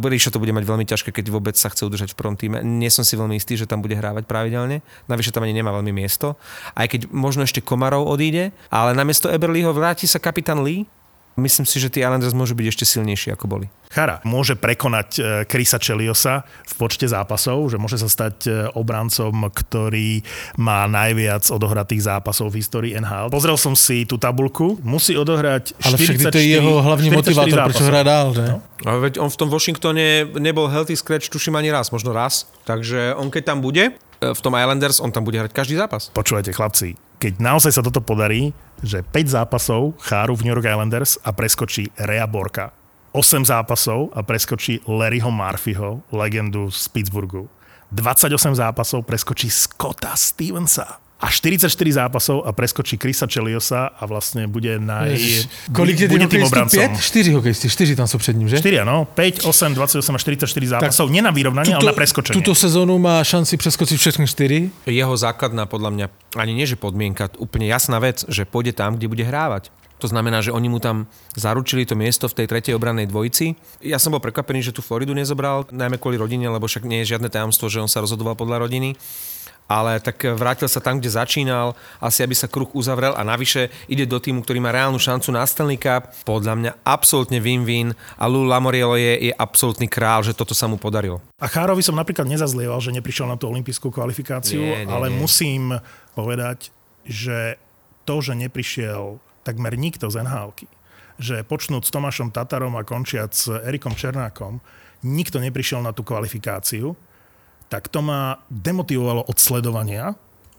Borišo to bude mať veľmi ťažké, keď vôbec sa chce udržať v prvom týme. Nie som si veľmi istý, že tam bude hrávať pravidelne. Navyše tam ani nemá veľmi miesto. Aj keď možno ešte Komarov odíde, ale namiesto Eberlyho vráti sa kapitán Lee, Myslím si, že tí Islanders môžu byť ešte silnejší, ako boli. Chara môže prekonať e, Krisa Čeliosa v počte zápasov, že môže sa stať e, obrancom, ktorý má najviac odohratých zápasov v histórii NHL. Pozrel som si tú tabulku, musí odohrať 44, Ale však to je jeho hlavný 44 motivátor, prečo zápasov. hrá dál, že? No. Ale veď on v tom Washingtone nebol healthy scratch, tuším ani raz, možno raz. Takže on keď tam bude, e, v tom Islanders, on tam bude hrať každý zápas. Počúvajte, chlapci, keď naozaj sa toto podarí, že 5 zápasov cháru v New York Islanders a preskočí Rea Borka. 8 zápasov a preskočí Larryho Murphyho, legendu z Pittsburghu. 28 zápasov preskočí Scotta Stevensa. A 44 zápasov a preskočí Krisa Čeliosa a vlastne bude naj... Ježiš, Kolik je bude tým obrancom. 5? 4 hokejisti, 4 tam sú před ním, že? 4, no. 5, 8, 28 a 44 zápasov. Nie na vyrovnanie, ale na preskočenie. Túto sezónu má šanci preskočiť všetky 4. Jeho základná, podľa mňa, ani nie že podmienka, úplne jasná vec, že pôjde tam, kde bude hrávať. To znamená, že oni mu tam zaručili to miesto v tej tretej obrannej dvojici. Ja som bol prekvapený, že tú Floridu nezobral, najmä kvôli rodine, lebo však nie je žiadne tajomstvo, že on sa rozhodoval podľa rodiny. Ale tak vrátil sa tam, kde začínal, asi aby sa kruh uzavrel a navyše ide do týmu, ktorý má reálnu šancu na Stanley Cup. Podľa mňa absolútne win-win a Lou Lamoriello je, je absolútny král, že toto sa mu podarilo. A Chárovi som napríklad nezazlieval, že neprišiel na tú olympijskú kvalifikáciu, Nie, nie, ale nie. musím povedať, že to, že neprišiel takmer nikto z nhl že počnúť s Tomášom Tatarom a končiať s Erikom Černákom, nikto neprišiel na tú kvalifikáciu, tak to ma demotivovalo od sledovania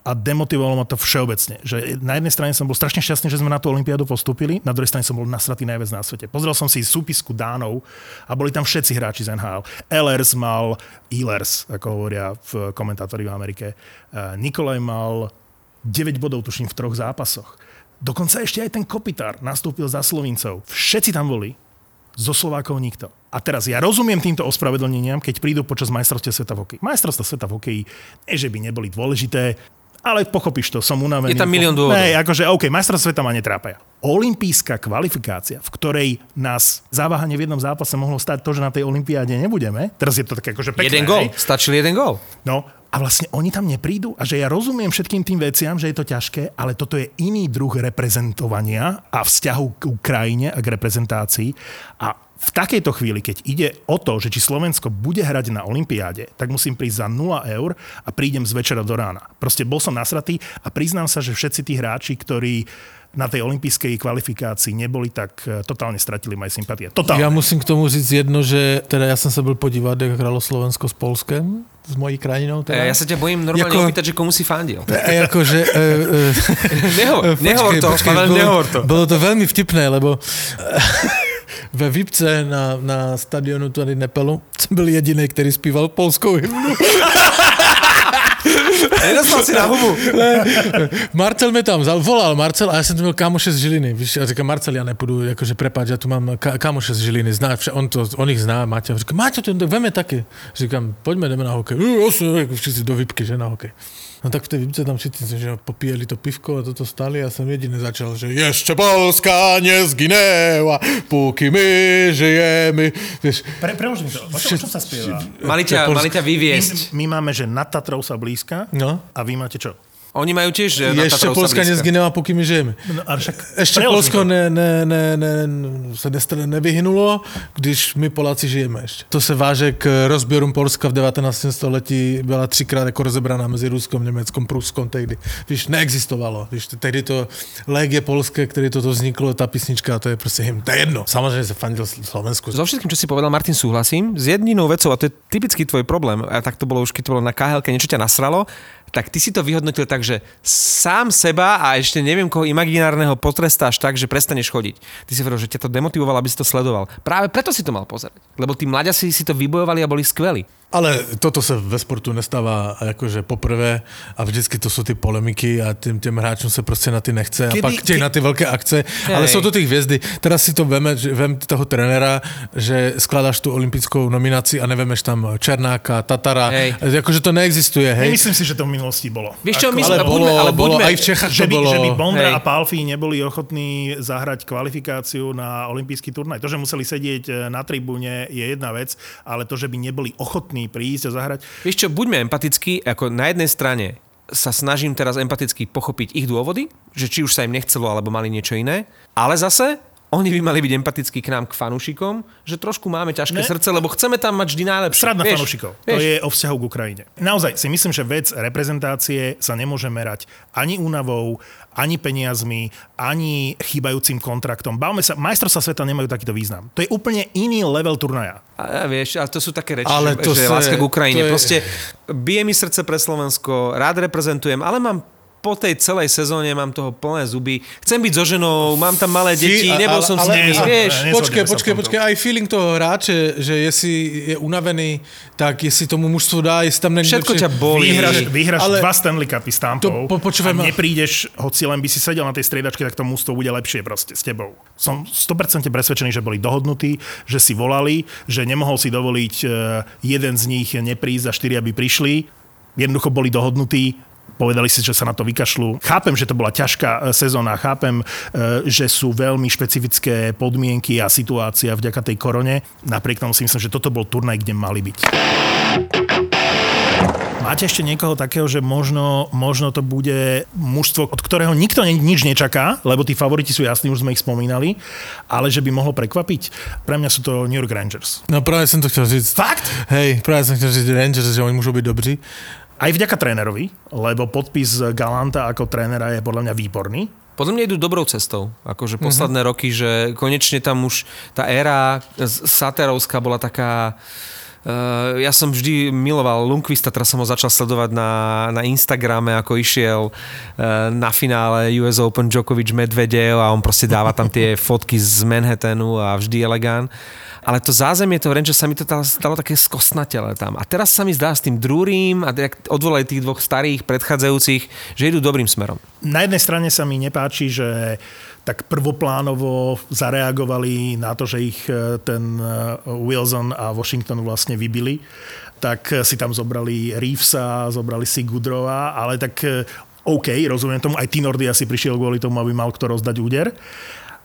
a demotivovalo ma to všeobecne. Že na jednej strane som bol strašne šťastný, že sme na tú olympiádu postúpili, na druhej strane som bol nasratý najviac na svete. Pozrel som si súpisku Dánov a boli tam všetci hráči z NHL. Ehlers mal, Ehlers, ako hovoria v komentátori v Amerike, Eh, Nikolaj mal 9 bodov, tuším, v troch zápasoch. Dokonca ešte aj ten Kopitár nastúpil za Slovincov. Všetci tam boli. Zo Slovákov nikto. A teraz ja rozumiem týmto ospravedlneniam, keď prídu počas majstrovstiev sveta v hokeji. Majstrovstvá sveta v hokeji, nie že by neboli dôležité, ale pochopíš to, som unavený. Je tam milión dôvodov. Ne, akože OK, majstrovstvá sveta ma netrápajú. Olympijská kvalifikácia, v ktorej nás zaváhanie v jednom zápase mohlo stať to, že na tej olympiáde nebudeme. Teraz je to také akože pekné. Jeden gól, hej? stačil jeden gól. No a vlastne oni tam neprídu a že ja rozumiem všetkým tým veciam, že je to ťažké, ale toto je iný druh reprezentovania a vzťahu k Ukrajine a k reprezentácii a v takejto chvíli, keď ide o to, že či Slovensko bude hrať na Olympiáde, tak musím prísť za 0 eur a prídem z večera do rána. Proste bol som nasratý a priznám sa, že všetci tí hráči, ktorí na tej olympijskej kvalifikácii neboli, tak eh, totálne stratili moje sympatie. Totálne. Já musím k tomu říct jedno, že teda já jsem se byl podívat, jak hrálo Slovensko s Polskem, s mojí krajinou. Teda. E, Ja sa ťa bojím normálne Jako- opýtať, že komu si fandil. A jakože... E, e, Nehovor, nehovor to, Pavel, bolo, nehovor to. Bolo to veľmi vtipné, lebo ve Vipce na, na stadionu tady Nepelu jsem byl jediný, který zpíval polskou hymnu. Nedostal si na hubu. Marcel mi tam volal Marcel a já jsem tu měl kámoše z Žiliny. Víš, já říkám, Marcel, já nepůjdu, jakože prepáč, já tu mám ka- kámoše z Žiliny, zná, on, to, on ich zná, Máťa. Říkám, Máťa, to veme taky. Říkám, pojďme, jdeme na hokej. Jo, jako všichni do Vipky, že na hokej. No tak v té Vipce tam všichni že popíjeli to pivko a toto stali a jsem jediný začal, že ještě Polska nezgineła, póki my žijeme. Víš, Pre, prelož mi to. O čom, o čom sa spieva? Mali ťa, mali ťa vyviesť. My, my máme, že nad Tatrou sa blízka no. a vy máte čo? Oni majú tiež že na Ještě Tatrovca Polska nezgineła, póki my žijeme. No, ale však mi Polsko to. ne, ne, ne, ne, se nestr- nevyhnulo, když my Poláci žijeme ještě. To se váže k rozběrům Polska v 19. století, byla třikrát jako rozebraná mezi Ruskom, Německom, Pruskom tehdy. Víš, neexistovalo. Víš, tehdy to Legie polské, který toto vzniklo, ta písnička, to je prostě hymn. To je jedno. Samozřejmě se fandil Slovensku. So všetkým, čo si povedal, Martin, súhlasím. S jedinou vecou, a to je typický tvoj problém, a tak to bolo už, keď to bolo na KHL, niečo ťa nasralo, tak ty si to vyhodnotil tak, že sám seba a ešte neviem koho imaginárneho potrestáš tak, že prestaneš chodiť. Ty si hovoril, že ťa to demotivovalo, aby si to sledoval. Práve preto si to mal pozerať. Lebo tí mladiasi si to vybojovali a boli skvelí. Ale toto se ve sportu nestává jakože poprvé a vždycky to jsou ty polemiky a těm, těm hráčům se prostě na ty nechce a Kedy- pak chtějí ke- na ty velké akce, Hej. ale jsou to ty hvězdy. Teraz si to veme, že vem toho trenéra, že skládáš tu olympickou nominaci a nevemeš tam Černáka, Tatara, Hej. jakože to neexistuje, hej. Nemyslím si, že to v minulosti bolo. Vieš čo, Ako- my ale sme- bolo, ale bolo, buďme- aj v Čechách že to by, bolo. že by Bondra Hej. a Palfi neboli ochotní zahrať kvalifikáciu na olympijský turnaj. To, že museli sedieť e, na tribúne, je jedna vec, ale to, že by neboli ochotní prísť a zahrať, Vieš čo, buďme empatickí, ako na jednej strane sa snažím teraz empaticky pochopiť ich dôvody, že či už sa im nechcelo, alebo mali niečo iné, ale zase oni by mali byť empatickí k nám, k fanúšikom, že trošku máme ťažké Ne. srdce, lebo chceme tam mať vždy najlepšie. Srad na fanúšikov. To je o vzťahu k Ukrajine. Naozaj si myslím, že vec reprezentácie sa nemôže merať ani únavou, ani peniazmi, ani chýbajúcim kontraktom. Bavme sa, majstrovstvá sveta nemajú takýto význam. To je úplne iný level turnaja. A, a vieš, ale to sú také reči, Ale že, to že sa- láska k Ukrajine. to je- Proste bije mi srdce pre Slovensko, rád reprezentujem, ale mám po tej celej sezóne mám toho plné zuby. Chcem byť so ženou, mám tam malé deti, a- nebol ale- som s nimi, vieš. v tomto. počkej, aj feeling toho hráče, že jestli je unavený, tak jestli tomu mužstvu dá, jestli tam není... Všetko ťa boli. Vyhraš, vyhraš Ale- dva Stanley Cupy s Tampou To po- počúvaj a neprídeš, hoci len by si sedel na tej striedačke, tak to mústvo bude lepšie proste s tebou. Som 100% presvedčený, že boli dohodnutí, že si volali, že nemohol si dovoliť e, jeden z nich neprísť a štyri, aby prišli. Jednoducho boli dohodnutí, povedali si, že sa na to vykašľú. Chápem, že to bola ťažká e, sezóna, chápem, e, že sú veľmi špecifické podmienky a situácia vďaka tej korone. Napriek tomu si myslím, že toto bol turnaj, kde mali byť. Máte ešte niekoho takého, že možno, možno to bude mužstvo, od ktorého nikto ni- nič nečaká, lebo tí favoriti sú jasní, už sme ich spomínali, ale že by mohlo prekvapiť? Pre mňa sú to New York Rangers. No právě jsem to chtěl říct. Fakt? Hej, právě jsem chtěl říct Rangers, že oni můžou být dobří. Aj vďaka trénerovi, lebo podpis Galanta ako trénera je podľa mňa výborný. Podľa mňa idú dobrou cestou. Akože posledné roky, že konečne tam už tá éra Saterovská bola taká... Uh, ja som vždy miloval Lundqvista, teraz som ho začal sledovať na, na Instagrame, ako išiel uh, na finále US Open Djokovic Medvedev a on proste dáva tam tie fotky z Manhattanu a vždy elegán. Ale to zázemie toho Rangers sa mi to dalo také skostnatele tam. A teraz sa mi zdá s tým Drúrim a odvolali tých dvoch starých predchádzajúcich, že idú dobrým smerom. Na jednej strane sa mi nepáči, že tak prvoplánovo zareagovali na to, že ich e, ten e, Wilson a Washington vlastne vybili. Tak e, si tam zobrali Reevesa, zobrali si Goodrova, ale tak OK, rozumiem tomu, aj Tinordy asi prišiel kvôli tomu, aby mal kto rozdať úder.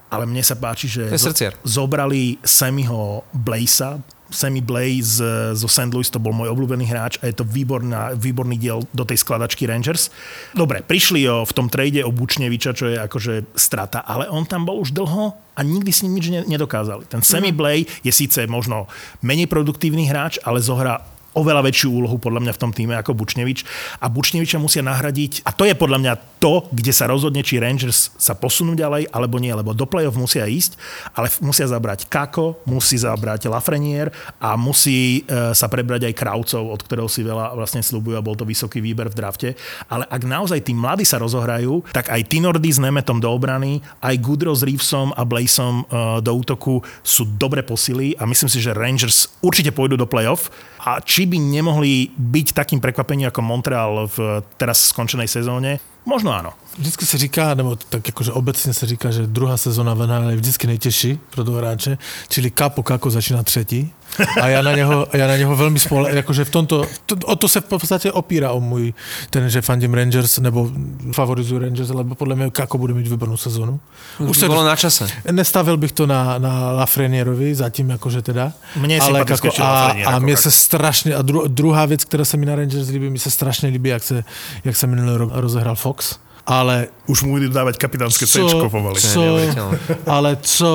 Ale mne sa páči, že zobrali Semiho Blazea, Sammy Blaze zo St. Louis, to bol môj obľúbený hráč a je to výborná, výborný diel do tej skladačky Rangers. Dobre, prišli o, v tom trade o Bučneviča, čo je akože strata, ale on tam bol už dlho a nikdy s ním nič ne- nedokázali. Ten Sammy Blay je síce možno menej produktívny hráč, ale zohrá oveľa väčšiu úlohu podľa mňa v tom týme ako Bučnevič a Bučneviča musia nahradiť a to je podľa mňa to, kde sa rozhodne, či Rangers sa posunú ďalej alebo nie, lebo do play-off musia ísť, ale musia zabrať Kako, musí zabrať Lafreniere a musí e, sa prebrať aj Kraucov, od ktorého si veľa vlastne slúbujú a bol to vysoký výber v drafte. Ale ak naozaj tí mladí sa rozohrajú, tak aj Tinordy s Nemetom do obrany, aj Goodrow s Reevesom a Blazom e, do útoku sú dobre posily a myslím si, že Rangers určite pôjdu do play-off a či by nemohli byť takým prekvapením ako Montreal v teraz skončenej sezóne, možno áno. Vždycky se říká, nebo tak jakože obecně se říká, že druhá sezona v NHL je vždycky nejtěžší pro toho hráče, čili Kapo Kako začíná třetí. A já na něho, já na něho velmi spole, jakože v tomto, to, o to se v podstatě opírá o můj, ten, že fandím Rangers, nebo favorizuju Rangers, lebo podle mě Kako bude mít výbornou sezonu. Už to bolo na čase. Nestavil bych to na, na Lafrenierovi, zatím jakože teda. Mne ale sympatickejší a, a ako mě Kako. se strašně, a dru, druhá věc, která se mi na Rangers líbí, mi se strašně líbí, jak se, jak se minulý rok rozehrál Fox. Ale Už mu budú dávať kapitánske C pomaly. co, ale co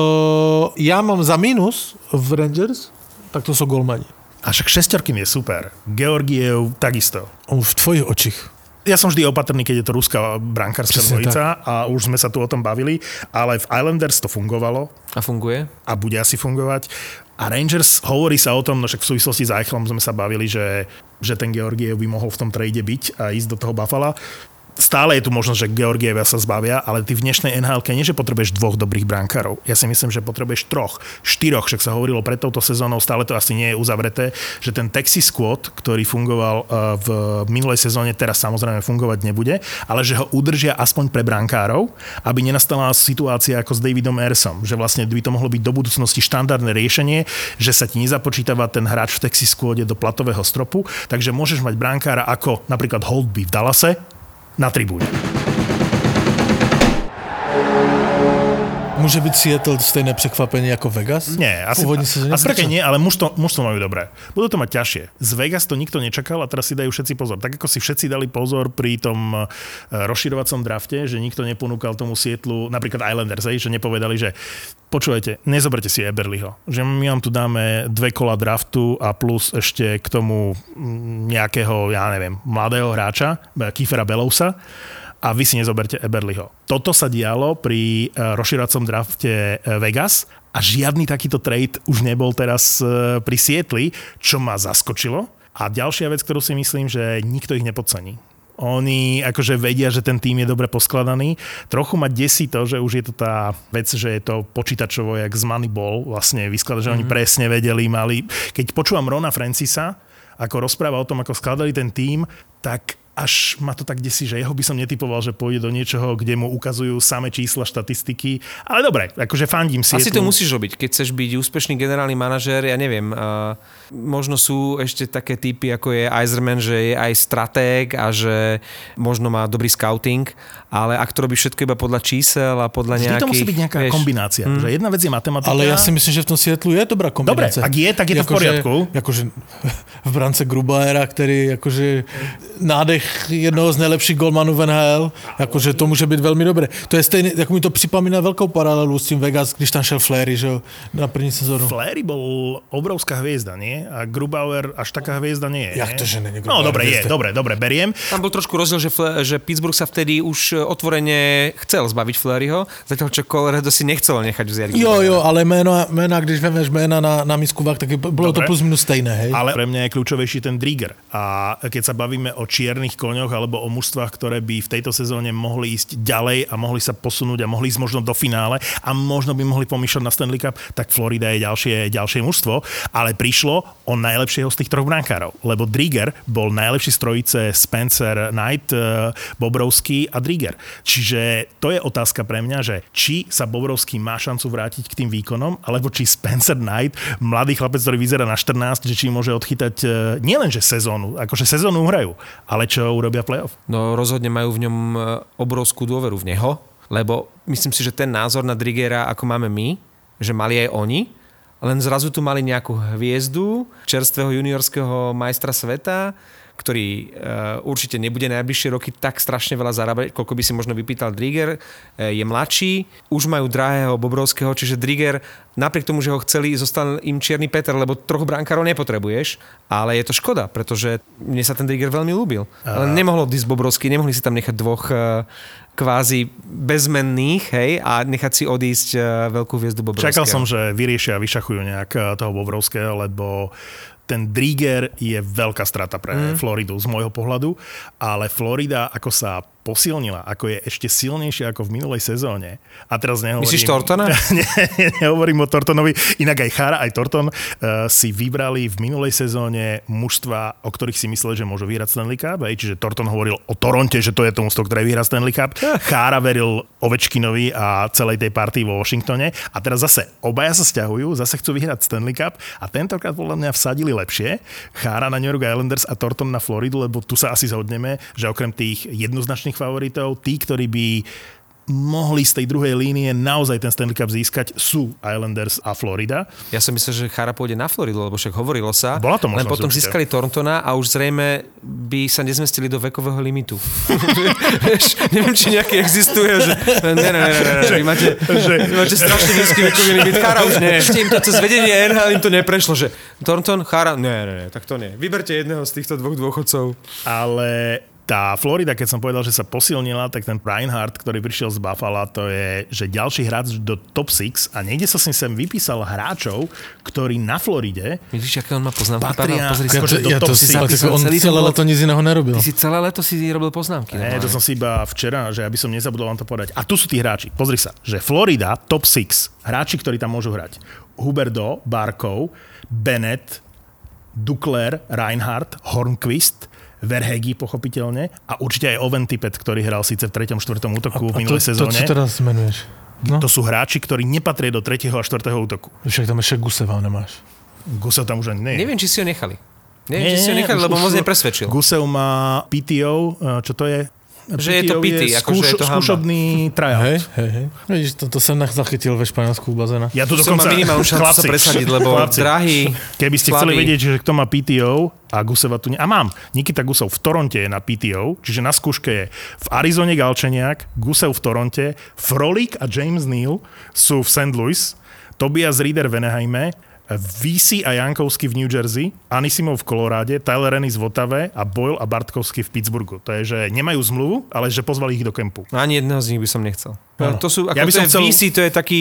já mám za minus v Rangers, tak to jsou golmani. A však šestorkým je super. Georgiev takisto. On v tvojich očích. Ja som vždy opatrný, keď je to ruská brankárska dvojica a už sme sa tu o tom bavili, ale v Islanders to fungovalo A funguje? a bude asi fungovať. A Rangers, hovorí sa o tom, no však v súvislosti s Eichelom sme sa bavili, že, že ten Georgiev by mohol v tom trade byť a ísť do toho Buffalo. Stále je tu možnosť, že Georgieva sa zbavia, ale ty v dnešnej nhl nie, že potrebuješ dvoch dobrých brankárov. Ja si myslím, že potrebuješ troch, štyroch, však sa hovorilo pred touto sezónou, stále to asi nie je uzavreté, že ten Texas squad, ktorý fungoval eh, v minulej sezóne, teraz samozrejme fungovať nebude, ale že ho udržia aspoň pre brankárov, aby nenastala situácia ako s Davidom Ersom, že vlastne by to mohlo byť do budúcnosti štandardné riešenie, že sa ti nezapočítava ten hráč v Texas squade do platového stropu, takže môžeš mať brankára ako napríklad Holdby v Dallase, na tribúne. Může být Seattle stejné překvapení jako Vegas? Nie, asi, Pôvodne sezóne? asi také nie, ale muž to, muž to majú dobré. Budú to mať ťažšie. Z Vegas to nikto nečakal a teraz si dajú všetci pozor. Tak ako si všetci dali pozor pri tom e, rozširovacom drafte, že nikto neponúkal tomu Sietlu, napríklad Islanders, že nepovedali, že počúvajte, nezoberte si Eberlyho. Že my vám tu dáme dve kola draftu a plus ešte k tomu mm, nejakého, ja neviem, mladého hráča, Kiefera Belousa a vy si nezoberte Eberlyho. Toto sa dialo pri e, rozširovacom drafte e, Vegas a žiadny takýto trade už nebol teraz e, pri Sietli, čo ma zaskočilo. A ďalšia vec, ktorú si myslím, že nikto ich nepodcení. Oni akože vedia, že ten tým je dobre poskladaný. Trochu ma desí to, že už je to tá vec, že je to počítačovo, jak z Moneyball vlastne vysklada, že mm-hmm. oni presne vedeli, mali... Keď počúvam Rona Francisa, ako rozpráva o tom, ako skladali ten tým, tak až ma to tak desí, že jeho by som netypoval, že pôjde do niečoho, kde mu ukazujú samé čísla, štatistiky. Ale dobre, akože fandím si. Asi to musíš robiť, keď chceš byť úspešný generálny manažér, ja neviem, uh, možno sú ešte také typy, ako je Eiserman, že je aj stratég a že možno má dobrý scouting, ale ak to robí všetko iba podľa čísel a podľa Vždy nejakých... to musí byť nejaká vieš, kombinácia. Mm. Že jedna vec je matematika. Ale ja si myslím, že v tom Sietlu je dobrá Dobre, kombinácia. ak je, tak je to v Jakože- poriadku. Jakože v brance Grubaera, který jakože nádech jednoho z nejlepších golmanů v NHL, jakože to může být velmi dobré. To je stejné, jako mi to připomíná velkou paralelu s tím Vegas, když tam šel Flery, že jo, na první sezónu. Flery bol obrovská hviezda, nie? A Grubauer až taká hviezda nie je. Jak to, že není No Grubauer dobre, je, dobre, dobre, beriem. Tam bol trošku rozdiel, že, Fle- že Pittsburgh sa vtedy už otvorene chcel zbaviť Fleryho, zatiaľ čo Colorado si nechcel nechať vziať. Jo, jo, ale jména, jména když vemeš jména na, na misku vah, tak je- bylo Dobre. to plus minus stejné, hej? Ale pre mňa je kľúčovejší ten Drigger. A keď sa bavíme o čiernych koňoch alebo o mužstvách, ktoré by v tejto sezóne mohli ísť ďalej a mohli sa posunúť a mohli ísť možno do finále a možno by mohli pomýšľať na Stanley Cup, tak Florida je ďalšie, ďalšie mužstvo. Ale prišlo o najlepšieho z tých troch brankárov, lebo Drigger bol najlepší z trojice Spencer Knight, eh, Bobrovský a Drigger. Čiže to je otázka pre mňa, že či sa Bobrovský má šancu vrátiť k tým výkonom, alebo či Spencer Knight, mladý chlapec, ktorý vyzerá na 14, že či môže odchytať eh, nielenže sezónu, akože sezónu uhrajú, ale čo urobia playoff. No rozhodne majú v ňom e, obrovskú dôveru v neho, lebo myslím si, že ten názor na Drigera, ako máme my, že mali aj oni, len zrazu tu mali nejakú hviezdu čerstvého juniorského majstra sveta, ktorý uh, určite nebude najbližšie roky tak strašne veľa zarábať, koľko by si možno vypýtal Driger. Uh, je mladší, už majú drahého Bobrovského, čiže Driger napriek tomu, že ho chceli, zostal im čierny Peter, lebo troch brankárov nepotrebuješ, ale je to škoda, pretože mne sa ten Driger veľmi ľúbil. Ale nemohlo odísť Bobrovský, nemohli si tam nechať dvoch uh, kvázi bezmenných, hej, a nechať si odísť veľkú hviezdu Bobrovského. Čakal som, že vyriešia a vyšachujú nejak toho Bobrovského, lebo ten Drieger je veľká strata pre mm. Floridu z môjho pohľadu, ale Florida, ako sa posilnila, ako je ešte silnejšia ako v minulej sezóne. A teraz nehovorím... Myslíš Tortona? nie, nehovorím o Tortonovi. Inak aj Chara, aj Torton uh, si vybrali v minulej sezóne mužstva, o ktorých si mysleli, že môžu vyhrať Stanley Cup. Hej. Čiže Torton hovoril o Toronte, že to je to mužstvo, ktoré vyhrá Stanley Cup. Chára veril Ovečkinovi a celej tej partii vo Washingtone. A teraz zase obaja sa stiahujú, zase chcú vyhrať Stanley Cup a tentokrát podľa mňa vsadili lepšie. Chára na New York Islanders a Torton na Floridu, lebo tu sa asi zhodneme, že okrem tých jednoznačných favoritov, tí, ktorí by mohli z tej druhej línie naozaj ten Stanley Cup získať, sú Islanders a Florida. Ja som myslel, že Chara pôjde na Floridu, lebo však hovorilo sa. Bola to len možnosť potom určite. získali Torntona a už zrejme by sa nezmestili do vekového limitu. Vieš, neviem, či nejaký existuje, že ne, ne, ne, ne, ne, ne, vy máte, že... vy máte strašne nízky vekový limit. Chara už nie. Ešte im to cez vedenie NHL im to neprešlo, že Thornton, Chara, ne, ne, ne, tak to nie. Vyberte jedného z týchto dvoch dôchodcov. Ale tá Florida, keď som povedal, že sa posilnila, tak ten Reinhardt, ktorý prišiel z Buffalo, to je, že ďalší hráč do top 6 a niekde som si sem vypísal hráčov, ktorí na Floride Vidíš, aké on má poznámky? Patria- pozri sa. akože ja, to, si, Zapísal on celý celé leto nic iného nerobil. Ty si celé leto si robil poznámky. Ne, to som si iba včera, že aby som nezabudol vám to povedať. A tu sú tí hráči. Pozri sa, že Florida, top 6, hráči, ktorí tam môžu hrať. Huberdo, Barkov, Bennett, Dukler, Reinhardt, Hornquist, Verhegi pochopiteľne a určite aj Oven Tippett, ktorý hral síce v 3. 4. útoku v A to, minulej to, sezóne. co teraz menuješ? No, To sú hráči, ktorí nepatria do 3. a 4. útoku. však tam ešte Guseva nemáš. Gusev tam už ani nie. je. Neviem, či si ho nechali. Neviem, či si ho nechali, už- lebo moc nepresvedčil. Gusev má PTO, eh, čo to je? Že je to pity, je akože je to skúšobný tryout. Hej, hej, hej. Vidíš, to, to som zachytil ve Španielsku u bazéna. Ja tu dokonca... minimálnu šancu sa presadiť, lebo drahý, Keby ste chceli vedieť, že kto má PTO a Guseva tu... Ne... A mám. Nikita Gusev v Toronte je na PTO, čiže na skúške je v Arizone Galčeniak, Gusev v Toronte, Frolik a James Neal sú v St. Louis, Tobias Reader v Anaheime, VC a Jankovský v New Jersey, Anisimov v Koloráde, Tyler Ennis v Otave a Boyle a Bartkovský v Pittsburghu. To je, že nemajú zmluvu, ale že pozvali ich do kempu. No Ani jedného z nich by som nechcel. Áno. To sú, ako Ja by to som je chcel- VC, to je taký,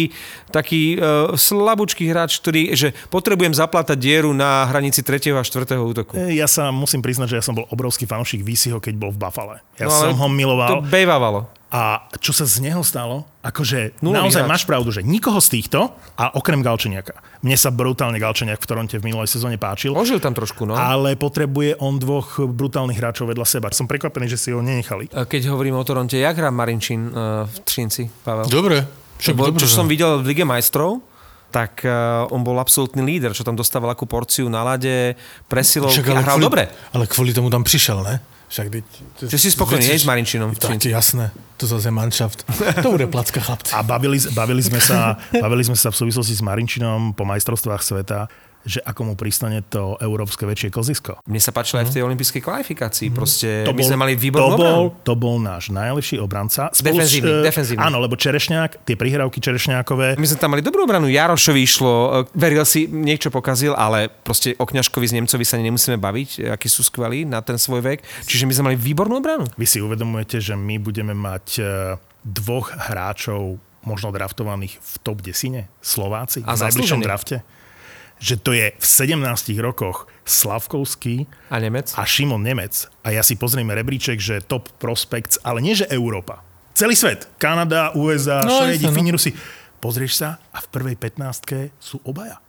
taký uh, slabúčký hráč, ktorý, že potrebujem zaplatať dieru na hranici 3. a 4. útoku. E, Ja sa musím priznať, že ja som bol obrovský fanúšik VCho, keď bol v Buffale. Ja No, som ho miloval. To bejvávalo. A čo sa z neho stalo? Akože Nulový naozaj hráč. máš pravdu, že nikoho z týchto, a okrem Galčeniaka. Mne sa brutálne Galčeniak v Toronte v minulej sezóne páčil, Ožil tam trošku, no. ale potrebuje on dvoch brutálnych hráčov vedľa seba. Som prekvapený, že si ho nenechali. Keď hovorím o Toronte, jak hrá Marinčín uh, v Trinci, Pavel? Dobre. Však Lebo, dobre, čo som videl v Lige majstrov, tak uh, on bol absolútny líder, čo tam dostával akú porciu na lade, presilovky a hral kvôli, dobre. Ale kvôli tomu tam prišiel, ne? Však teď, Že si spokojný, s Marinčinom Tak jasné, to zase je manšaft. To bude placka chlapci. A bavili, bavili, sme sa, bavili sme sa v súvislosti s Marinčinom po majstrovstvách sveta, že ako mu pristane to európske väčšie kozisko. Mne sa páčilo aj v tej olympijskej kvalifikácii. Proste To my sme mali to výbornú bol, obranu. to bol náš najlepší obranca. Defenzívny, eh, defenzívny. Áno, lebo Čerešňák, tie prihrávky Čerešňákové, My sme tam mali dobrú obranu. Jarošovi išlo, e, veril si, niečo pokazil, ale proste o Kňažkovi z Nemcovi sa nemusíme baviť, akí sú skvelí na ten svoj vek. Čiže my sme mali výbornú obranu. Vy si uvedomujete, že my budeme mať e, dvoch hráčov možno draftovaných v top 10 Slováci A v najbližšom drafte? Že to je v 17 rokoch Slavkovský A Nemec? a Šimon Nemec. A ja si pozriem rebríček, že top prospects, ale nie že Európa. Celý svet. Kanada, USA, No, jasné, no. Rusi. Pozrieš sa a v prvej 15 sú obaja.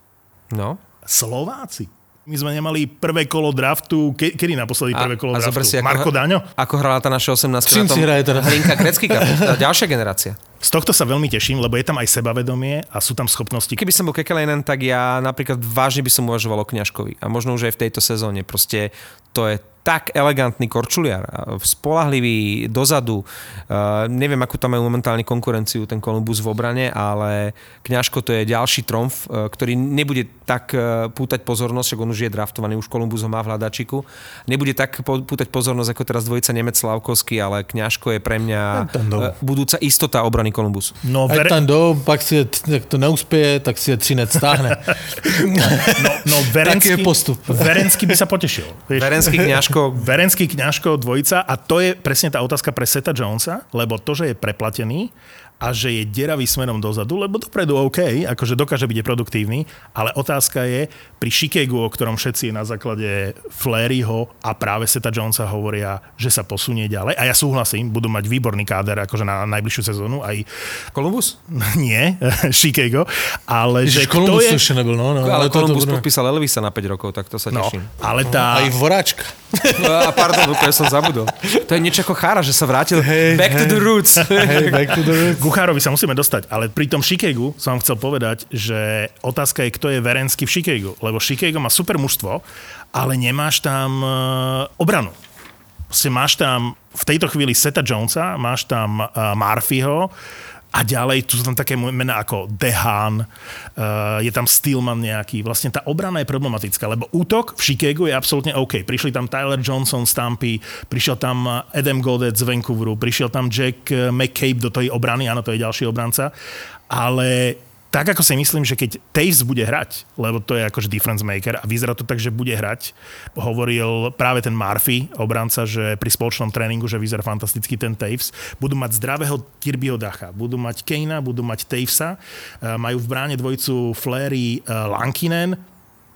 No. Slováci. My sme nemali prvé kolo draftu, ke, kedy naposledy prvé kolo a draftu? si, ako, Marko Daňo? ako hrala tá naša 18 na Trinci tom hraje teraz. Hlinka Kreckýka. Ďalšia generácia. Z tohto sa veľmi teším, lebo je tam aj sebavedomie a sú tam schopnosti. Keby som bol Kekelenen, tak ja napríklad vážne by som uvažoval o Kňažkovi. A možno už aj v tejto sezóne. Proste to je tak elegantný korčuliar, spolahlivý dozadu. Uh, neviem, akú tam majú momentálne konkurenciu ten Columbus v obrane, ale Kňažko to je ďalší tromf, uh, ktorý nebude tak uh, pútať pozornosť, však on už je draftovaný, už Columbus ho má v hľadačiku. Nebude tak pútať pozornosť ako teraz dvojica Nemec Slavkovský, ale Kňažko je pre mňa uh, budúca istota obrany Columbus. No, Ať vere, tam jdou, pak si je, jak to neuspěje, tak si je třinec stáhne. no Verenský, Taký je postup. Verenský by sa potešil. Vieš? Verenský Kňažko Verenský kňažko dvojica a to je presne tá otázka pre Seta Jonesa, lebo to, že je preplatený a že je deravý smerom dozadu, lebo dopredu OK, akože dokáže byť produktívny, ale otázka je pri Chicagu, o ktorom všetci na základe Flaryho a práve Seta Jonesa hovoria, že sa posunie ďalej. A ja súhlasím, budú mať výborný káder akože na najbližšiu sezónu, aj Columbus? nie, Chicago, ale že Ježiš, kto Columbus je... to ešte nebyl, no. no Ale to- to Columbus bude- podpísal Elvisa na 5 rokov, tak to sa No, teším. ale tá... A i voráčka. A pardon, úplne som zabudol. To je niečo ako Chára, že sa vrátil Hej, back to hej. the roots. Hej, back to the roots. Guchárovi sa musíme dostať, ale pri tom Chicagu som vám chcel povedať, že otázka je, kto je Verensky v Chicagu, lebo Chicago má super mužstvo, ale nemáš tam e, obranu. Proste máš tam v tejto chvíli Seta Jonesa, máš tam uh, Murphyho a ďalej tu sú tam také mená ako Dehan, je tam Stillman nejaký. Vlastne tá obrana je problematická, lebo útok v Chicagu je absolútne OK. Prišli tam Tyler Johnson z Tampy, prišiel tam Adam Godet z Vancouveru, prišiel tam Jack eh, McCabe do tej obrany, áno, to je ďalší obranca, ale tak ako si myslím, že keď Taves bude hrať, lebo to je akože difference maker a vyzerá to tak, že bude hrať, hovoril práve ten Murphy, obranca, že pri spoločnom tréningu, že vyzerá fantasticky ten Taves, budú mať zdravého Kirbyho Dacha, budú mať Kanea, budú mať Tavesa, e, majú v bráne dvojicu Flery e, Lankinen,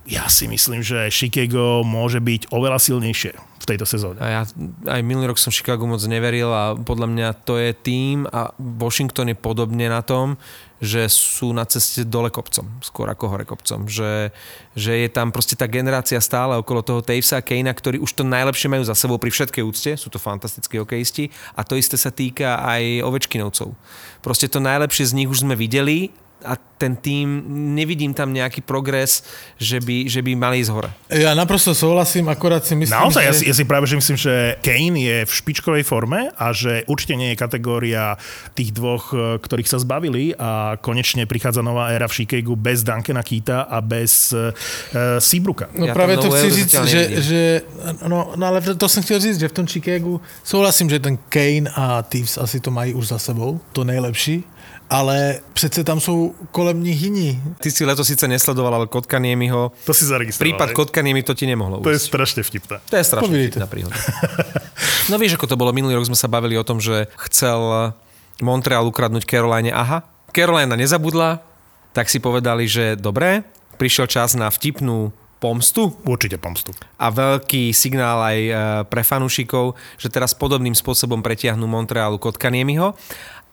ja si myslím, že Chicago môže byť oveľa silnejšie v tejto sezóne. A ja aj minulý rok som Chicago moc neveril a podľa mňa to je tým a Washington je podobne na tom, že sú na ceste dole kopcom, skôr ako hore kopcom. Že, že je tam proste tá generácia stále okolo toho Tavesa a Kanea, ktorí už to najlepšie majú za sebou pri všetkej úcte, sú to fantastickí hokejisti a to isté sa týka aj Ovečkinovcov. Proste to najlepšie z nich už sme videli a ten tým, nevidím tam nejaký progres, že by, že by mali ísť hore. Ja naprosto súhlasím, akorát si myslím, Naozaj, že... ja, si, ja si práve že myslím, že Kane je v špičkovej forme a že určite nie je kategória tých dvoch, e, ktorých sa zbavili a konečne prichádza nová éra v Chicagu bez Duncana Keita a bez uh, Seabruka. No Ja práve to éru říct, že, že no, no, ale to som chcel říct, že v tom Chicagu souhlasím, že ten Kane a Thieves asi to mají už za sebou, to nejlepší, ale přece tam jsou kolem nich jiní. Ty si leto síce nesledoval, ale Kotkaniemiho, To si zaregistroval. prípad? Kotkaniemi to ti nemohlo To je ujsť. strašne vtipné. To je strašne Povídejte. vtipná príhoda. No vieš, ako to bolo, minulý rok sme sa bavili o tom, že chcel Montreal ukradnúť Caroline. Aha, Carolina nezabudla, tak si povedali, že dobre, prišiel čas na vtipnú pomstu Určite pomstu. a veľký signál aj e, pre fanúšikov, že teraz podobným spôsobom pretiahnu Montrealu Kotkaniemiho.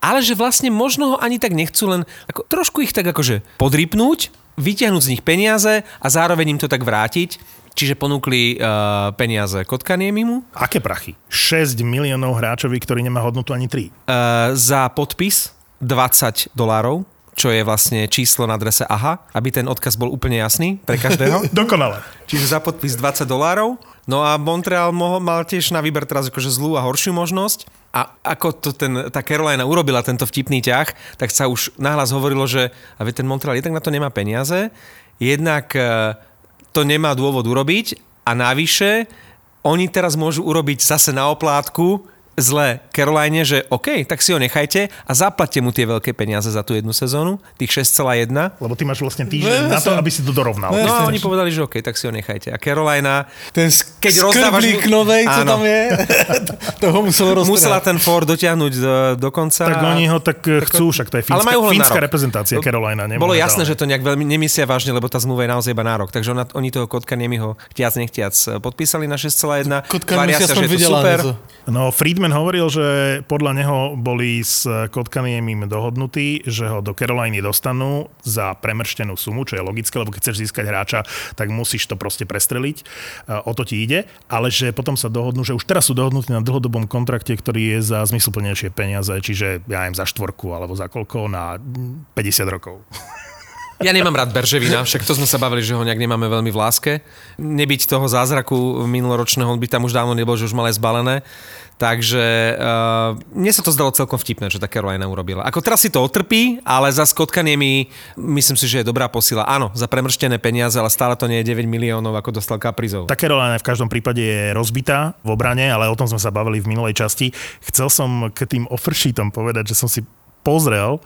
Ale že vlastne možno ho ani tak nechcú, len ako, trošku ich tak akože podrypnúť, vytiahnuť z nich peniaze a zároveň im to tak vrátiť. Čiže ponúkli uh, peniaze Kotkaniemimu Aké prachy? 6 miliónov hráčovi, ktorý nemá hodnotu ani 3. uh, za podpis 20 dolárov, čo je vlastne číslo na adrese AHA, aby ten odkaz bol úplne jasný pre každého. Dokonale. Čiže za podpis 20 dolárov. No a Montreal mohol, mal tiež na výber teraz akože zlú a horšiu možnosť. A ako to ten, tá Carolina urobila tento vtipný ťah, tak sa už nahlas hovorilo, že a veď ten Montreal jednak na to nemá peniaze, jednak e, to nemá dôvod urobiť a navyše oni teraz môžu urobiť zase na oplátku zle Caroline, že OK, tak si ho nechajte a zaplatte mu tie veľké peniaze za tú jednu sezónu, tých 6,1 Lebo ty máš vlastne týždeň na to, aby si to dorovnal. No, No oni povedali, že OK, tak si ho nechajte. A Carolina Ten Keď rozdávaš mu- novej, co Áno. tam je, toho musel roztrhať. musela ten Ford dotiahnuť do, do konca. Tak oni ho tak eh, chcú, však to je Ale fínska, majú len na fínska reprezentácia Carolina. Bolo jasné, že to nejak veľmi nemyslia vážne, lebo tá zmluva je naozaj iba na rok. Takže ona, oni toho kotka nemiho chtiac nechtiac podpísali na 6,1. Kotka sa, že je to super. No, Friedman hovoril, že podľa neho boli s Kotkaniem dohodnutí, že ho do Caroliny dostanú za premrštenú sumu, čo je logické, lebo keď chceš získať hráča, tak musíš to proste prestreliť. E, O to ti ide. Ale že potom sa dohodnú, že už teraz sú dohodnutí na dlhodobom kontrakte, ktorý je za zmysluplnejšie peniaze, čiže ja neviem, za štvorku alebo za koľko, na 50 rokov. Ja nemám rád Berževina, však to sme sa bavili, že ho nejak nemáme veľmi v láske. Nebyť toho zázraku minuloročného, on by tam už dávno nebol, že už mal aj zbalené. Takže uh, mne sa to zdalo celkom vtipné, čo tá Carolina urobila. Ako teraz si to otrpí, ale za skotkanie mi myslím si, že je dobrá posila. Áno, za premrštené peniaze, ale stále to nie je 9 miliónov, ako dostal Kaprizov. Tá Carolina v každom prípade je rozbitá v obrane, ale o tom sme sa bavili v minulej časti. Chcel som k tým offersheetom povedať, že som si pozrel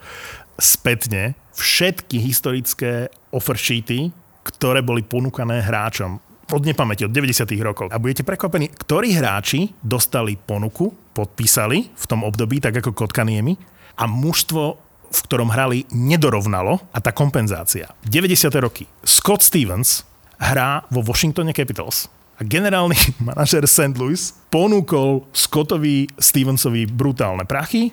spätne všetky historické offersheety, ktoré boli ponúkané hráčom od nepamäti, od 90. rokov. A budete prekvapení, ktorí hráči dostali ponuku, podpísali v tom období, tak ako Kotkaniemi, a mužstvo, v ktorom hrali, nedorovnalo a tá kompenzácia. 90. roky. Scott Stevens hrá vo Washingtone Capitals a generálny manažer St. Louis ponúkol Scottovi Stevensovi brutálne prachy,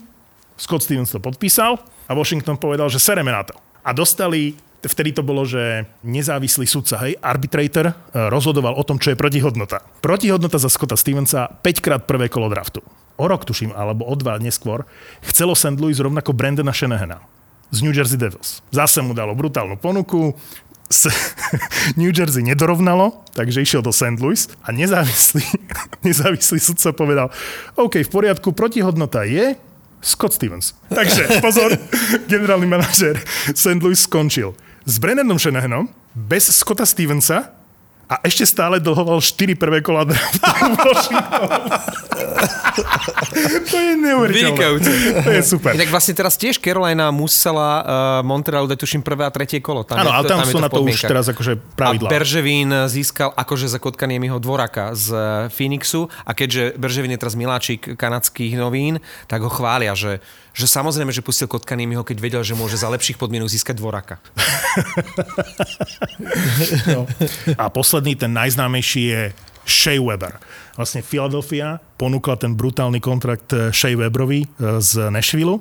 Scott Stevens to podpísal a Washington povedal, že sereme na to. A dostali vtedy to bolo, že nezávislý sudca, hej, arbitrator, e, rozhodoval o tom, čo je protihodnota. Protihodnota za Scotta Stevensa 5 krát prvé kolo draftu. O rok, tuším, alebo o dva neskôr, chcelo St. Louis rovnako Brandona Shanahana z New Jersey Devils. Zase mu dalo brutálnu ponuku, s- New Jersey nedorovnalo, takže išiel do St. Louis a nezávislý, nezávislý sudca povedal, OK, v poriadku, protihodnota je Scott Stevens. Takže pozor, generálny manažer St. Louis skončil s Brennanom Shanahanom, bez Scotta Stevensa a ešte stále dlhoval 4 prvé kola draftu. to je neuveriteľné. Vynikajúce. To je super. Inak vlastne teraz tiež Carolina musela uh, Montrealu dať tuším prvé a tretie kolo. Tam je, ale tam je sú na to už teraz akože pravidlá. A Berževín získal akože za Kotkaniemiho dvoraka z eh, Phoenixu a keďže Berževín je teraz miláčik kanadských novín, tak ho chvália, že, že samozrejme, že pustil Kotkaniemiho, keď vedel, že môže za lepších podmienok získať dvoraka. A posledný, ten najznámejší je Shea Weber. Vlastne Philadelphia ponúkla ten brutálny kontrakt eh, Shea Weberovi eh, z Nashville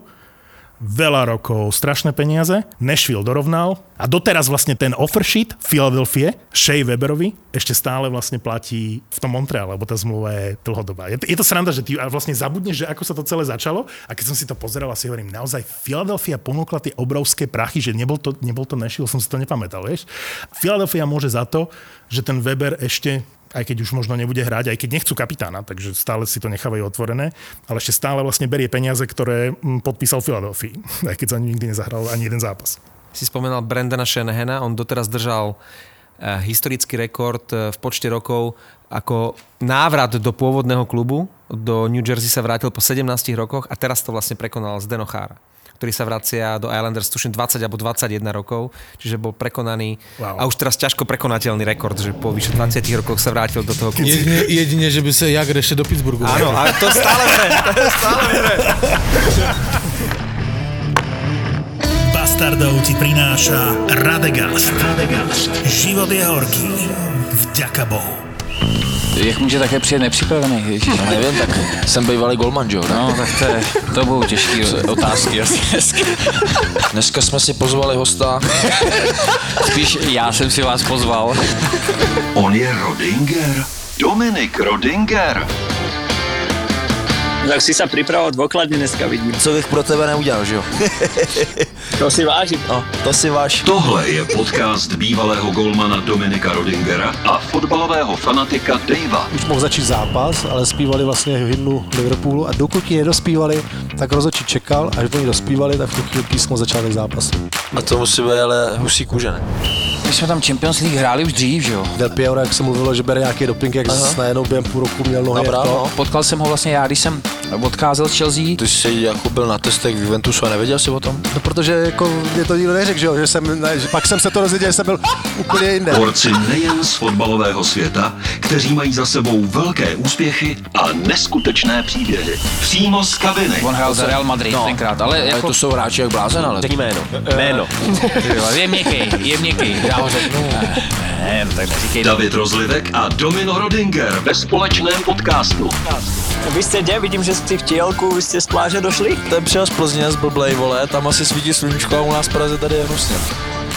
veľa rokov, strašné peniaze, Nashville dorovnal a doteraz vlastne ten offer sheet Philadelphia, Shea Weberovi, ešte stále vlastne platí v tom Montreale, lebo tá zmluva je dlhodobá. Je to, je to sranda, že ty vlastne zabudneš, že ako sa to celé začalo a keď som si to pozeral, asi hovorím, naozaj Philadelphia ponúkla tie obrovské prachy, že nebol to, nebol to Nashville, som si to nepamätal, vieš. Philadelphia môže za to, že ten Weber ešte aj keď už možno nebude hrať, aj keď nechcú kapitána, takže stále si to nechávajú otvorené, ale ešte stále vlastne berie peniaze, ktoré mm, podpísal Philadelphia, aj keď sa nikdy nezahral ani jeden zápas. Si spomenal Brandona Shanahana, on doteraz držal eh, historický rekord eh, v počte rokov ako návrat do pôvodného klubu. Do New Jersey sa vrátil po 17 rokoch a teraz to vlastne prekonal Zdeno Chára ktorý sa vracia do Islanders, tuším 20 alebo 21 rokov, čiže bol prekonaný wow. a už teraz ťažko prekonateľný rekord, že po vyše 20 rokoch sa vrátil do toho klubu. Jedine, jedine, že by sa Jagr ešte do Pittsburghu. Áno, ale to stále vre, to stále vre. Bastardov ti prináša Radegast. Radegast. Život je horký. Vďaka Bohu. Jak může také přijet nepřipravený? Ježiš, no, nevím, tak jsem bývalý golman, jo? No, tak to, je, to budou těžké otázky asi dneska. Dneska jsme si pozvali hosta. Spíš já jsem si vás pozval. On je Rodinger. Dominik Rodinger. Tak si sa pripravoval dôkladne dneska, vidím. Co bych pro tebe neudělal, že jo? to si vážim. No, to si váš. Tohle je podcast bývalého golmana Dominika Rodingera a fotbalového fanatika Davea. Už mohl začít zápas, ale zpívali vlastně hymnu Liverpoolu a dokud ji nedospívali, tak rozhodčí čekal, až oni dospívali, tak v tu chvíli písmo začátek zápasu. A to musí být ale husí kůže, ne? My jsme tam Champions League hráli už dřív, že jo? Del Piero, jak se mluvilo, že bere nějaký doping, jak Aha. najednou během půl roku měl nohy. Dobrá, no. Potkal jsem ho vlastně já, když jsem odcházel z Chelsea. Ty jsi jako byl na testech v Juventusu a nevěděl jsi o tom? No protože jako mě to nikdo neřekl, že, jo? že jsem, ne, že pak jsem se to dozvěděl, že jsem byl úplně jinde. Borci nejen z fotbalového světa, kteří mají za sebou velké úspěchy a neskutečné příběhy. Přímo z kabiny. On hrál za Real Madrid no, tenkrát, ale, ale jako... to jsou hráči jak blázen, ale... Řekni jméno. Jméno. je měkký, je měkký, já ho řeknu. Ne, tak neříkej. David Rozlivek a Domino Rodinger ve společném podcastu. Vy jste kde? Vidím, že jste v tělku, vy jste z pláže došli? Ten přijel z Plzně z Blblej, vole, tam asi svítí sluníčko a u nás v Praze tady je hnusně.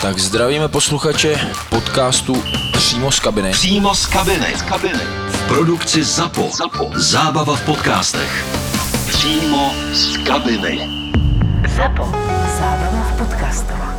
Tak zdravíme posluchače podcastu Přímo z kabiny. Přímo z kabiny. Z kabiny. V produkci ZAPO. ZAPO. Zábava v podcastech. Přímo z kabiny. ZAPO. Zábava v podcastovách.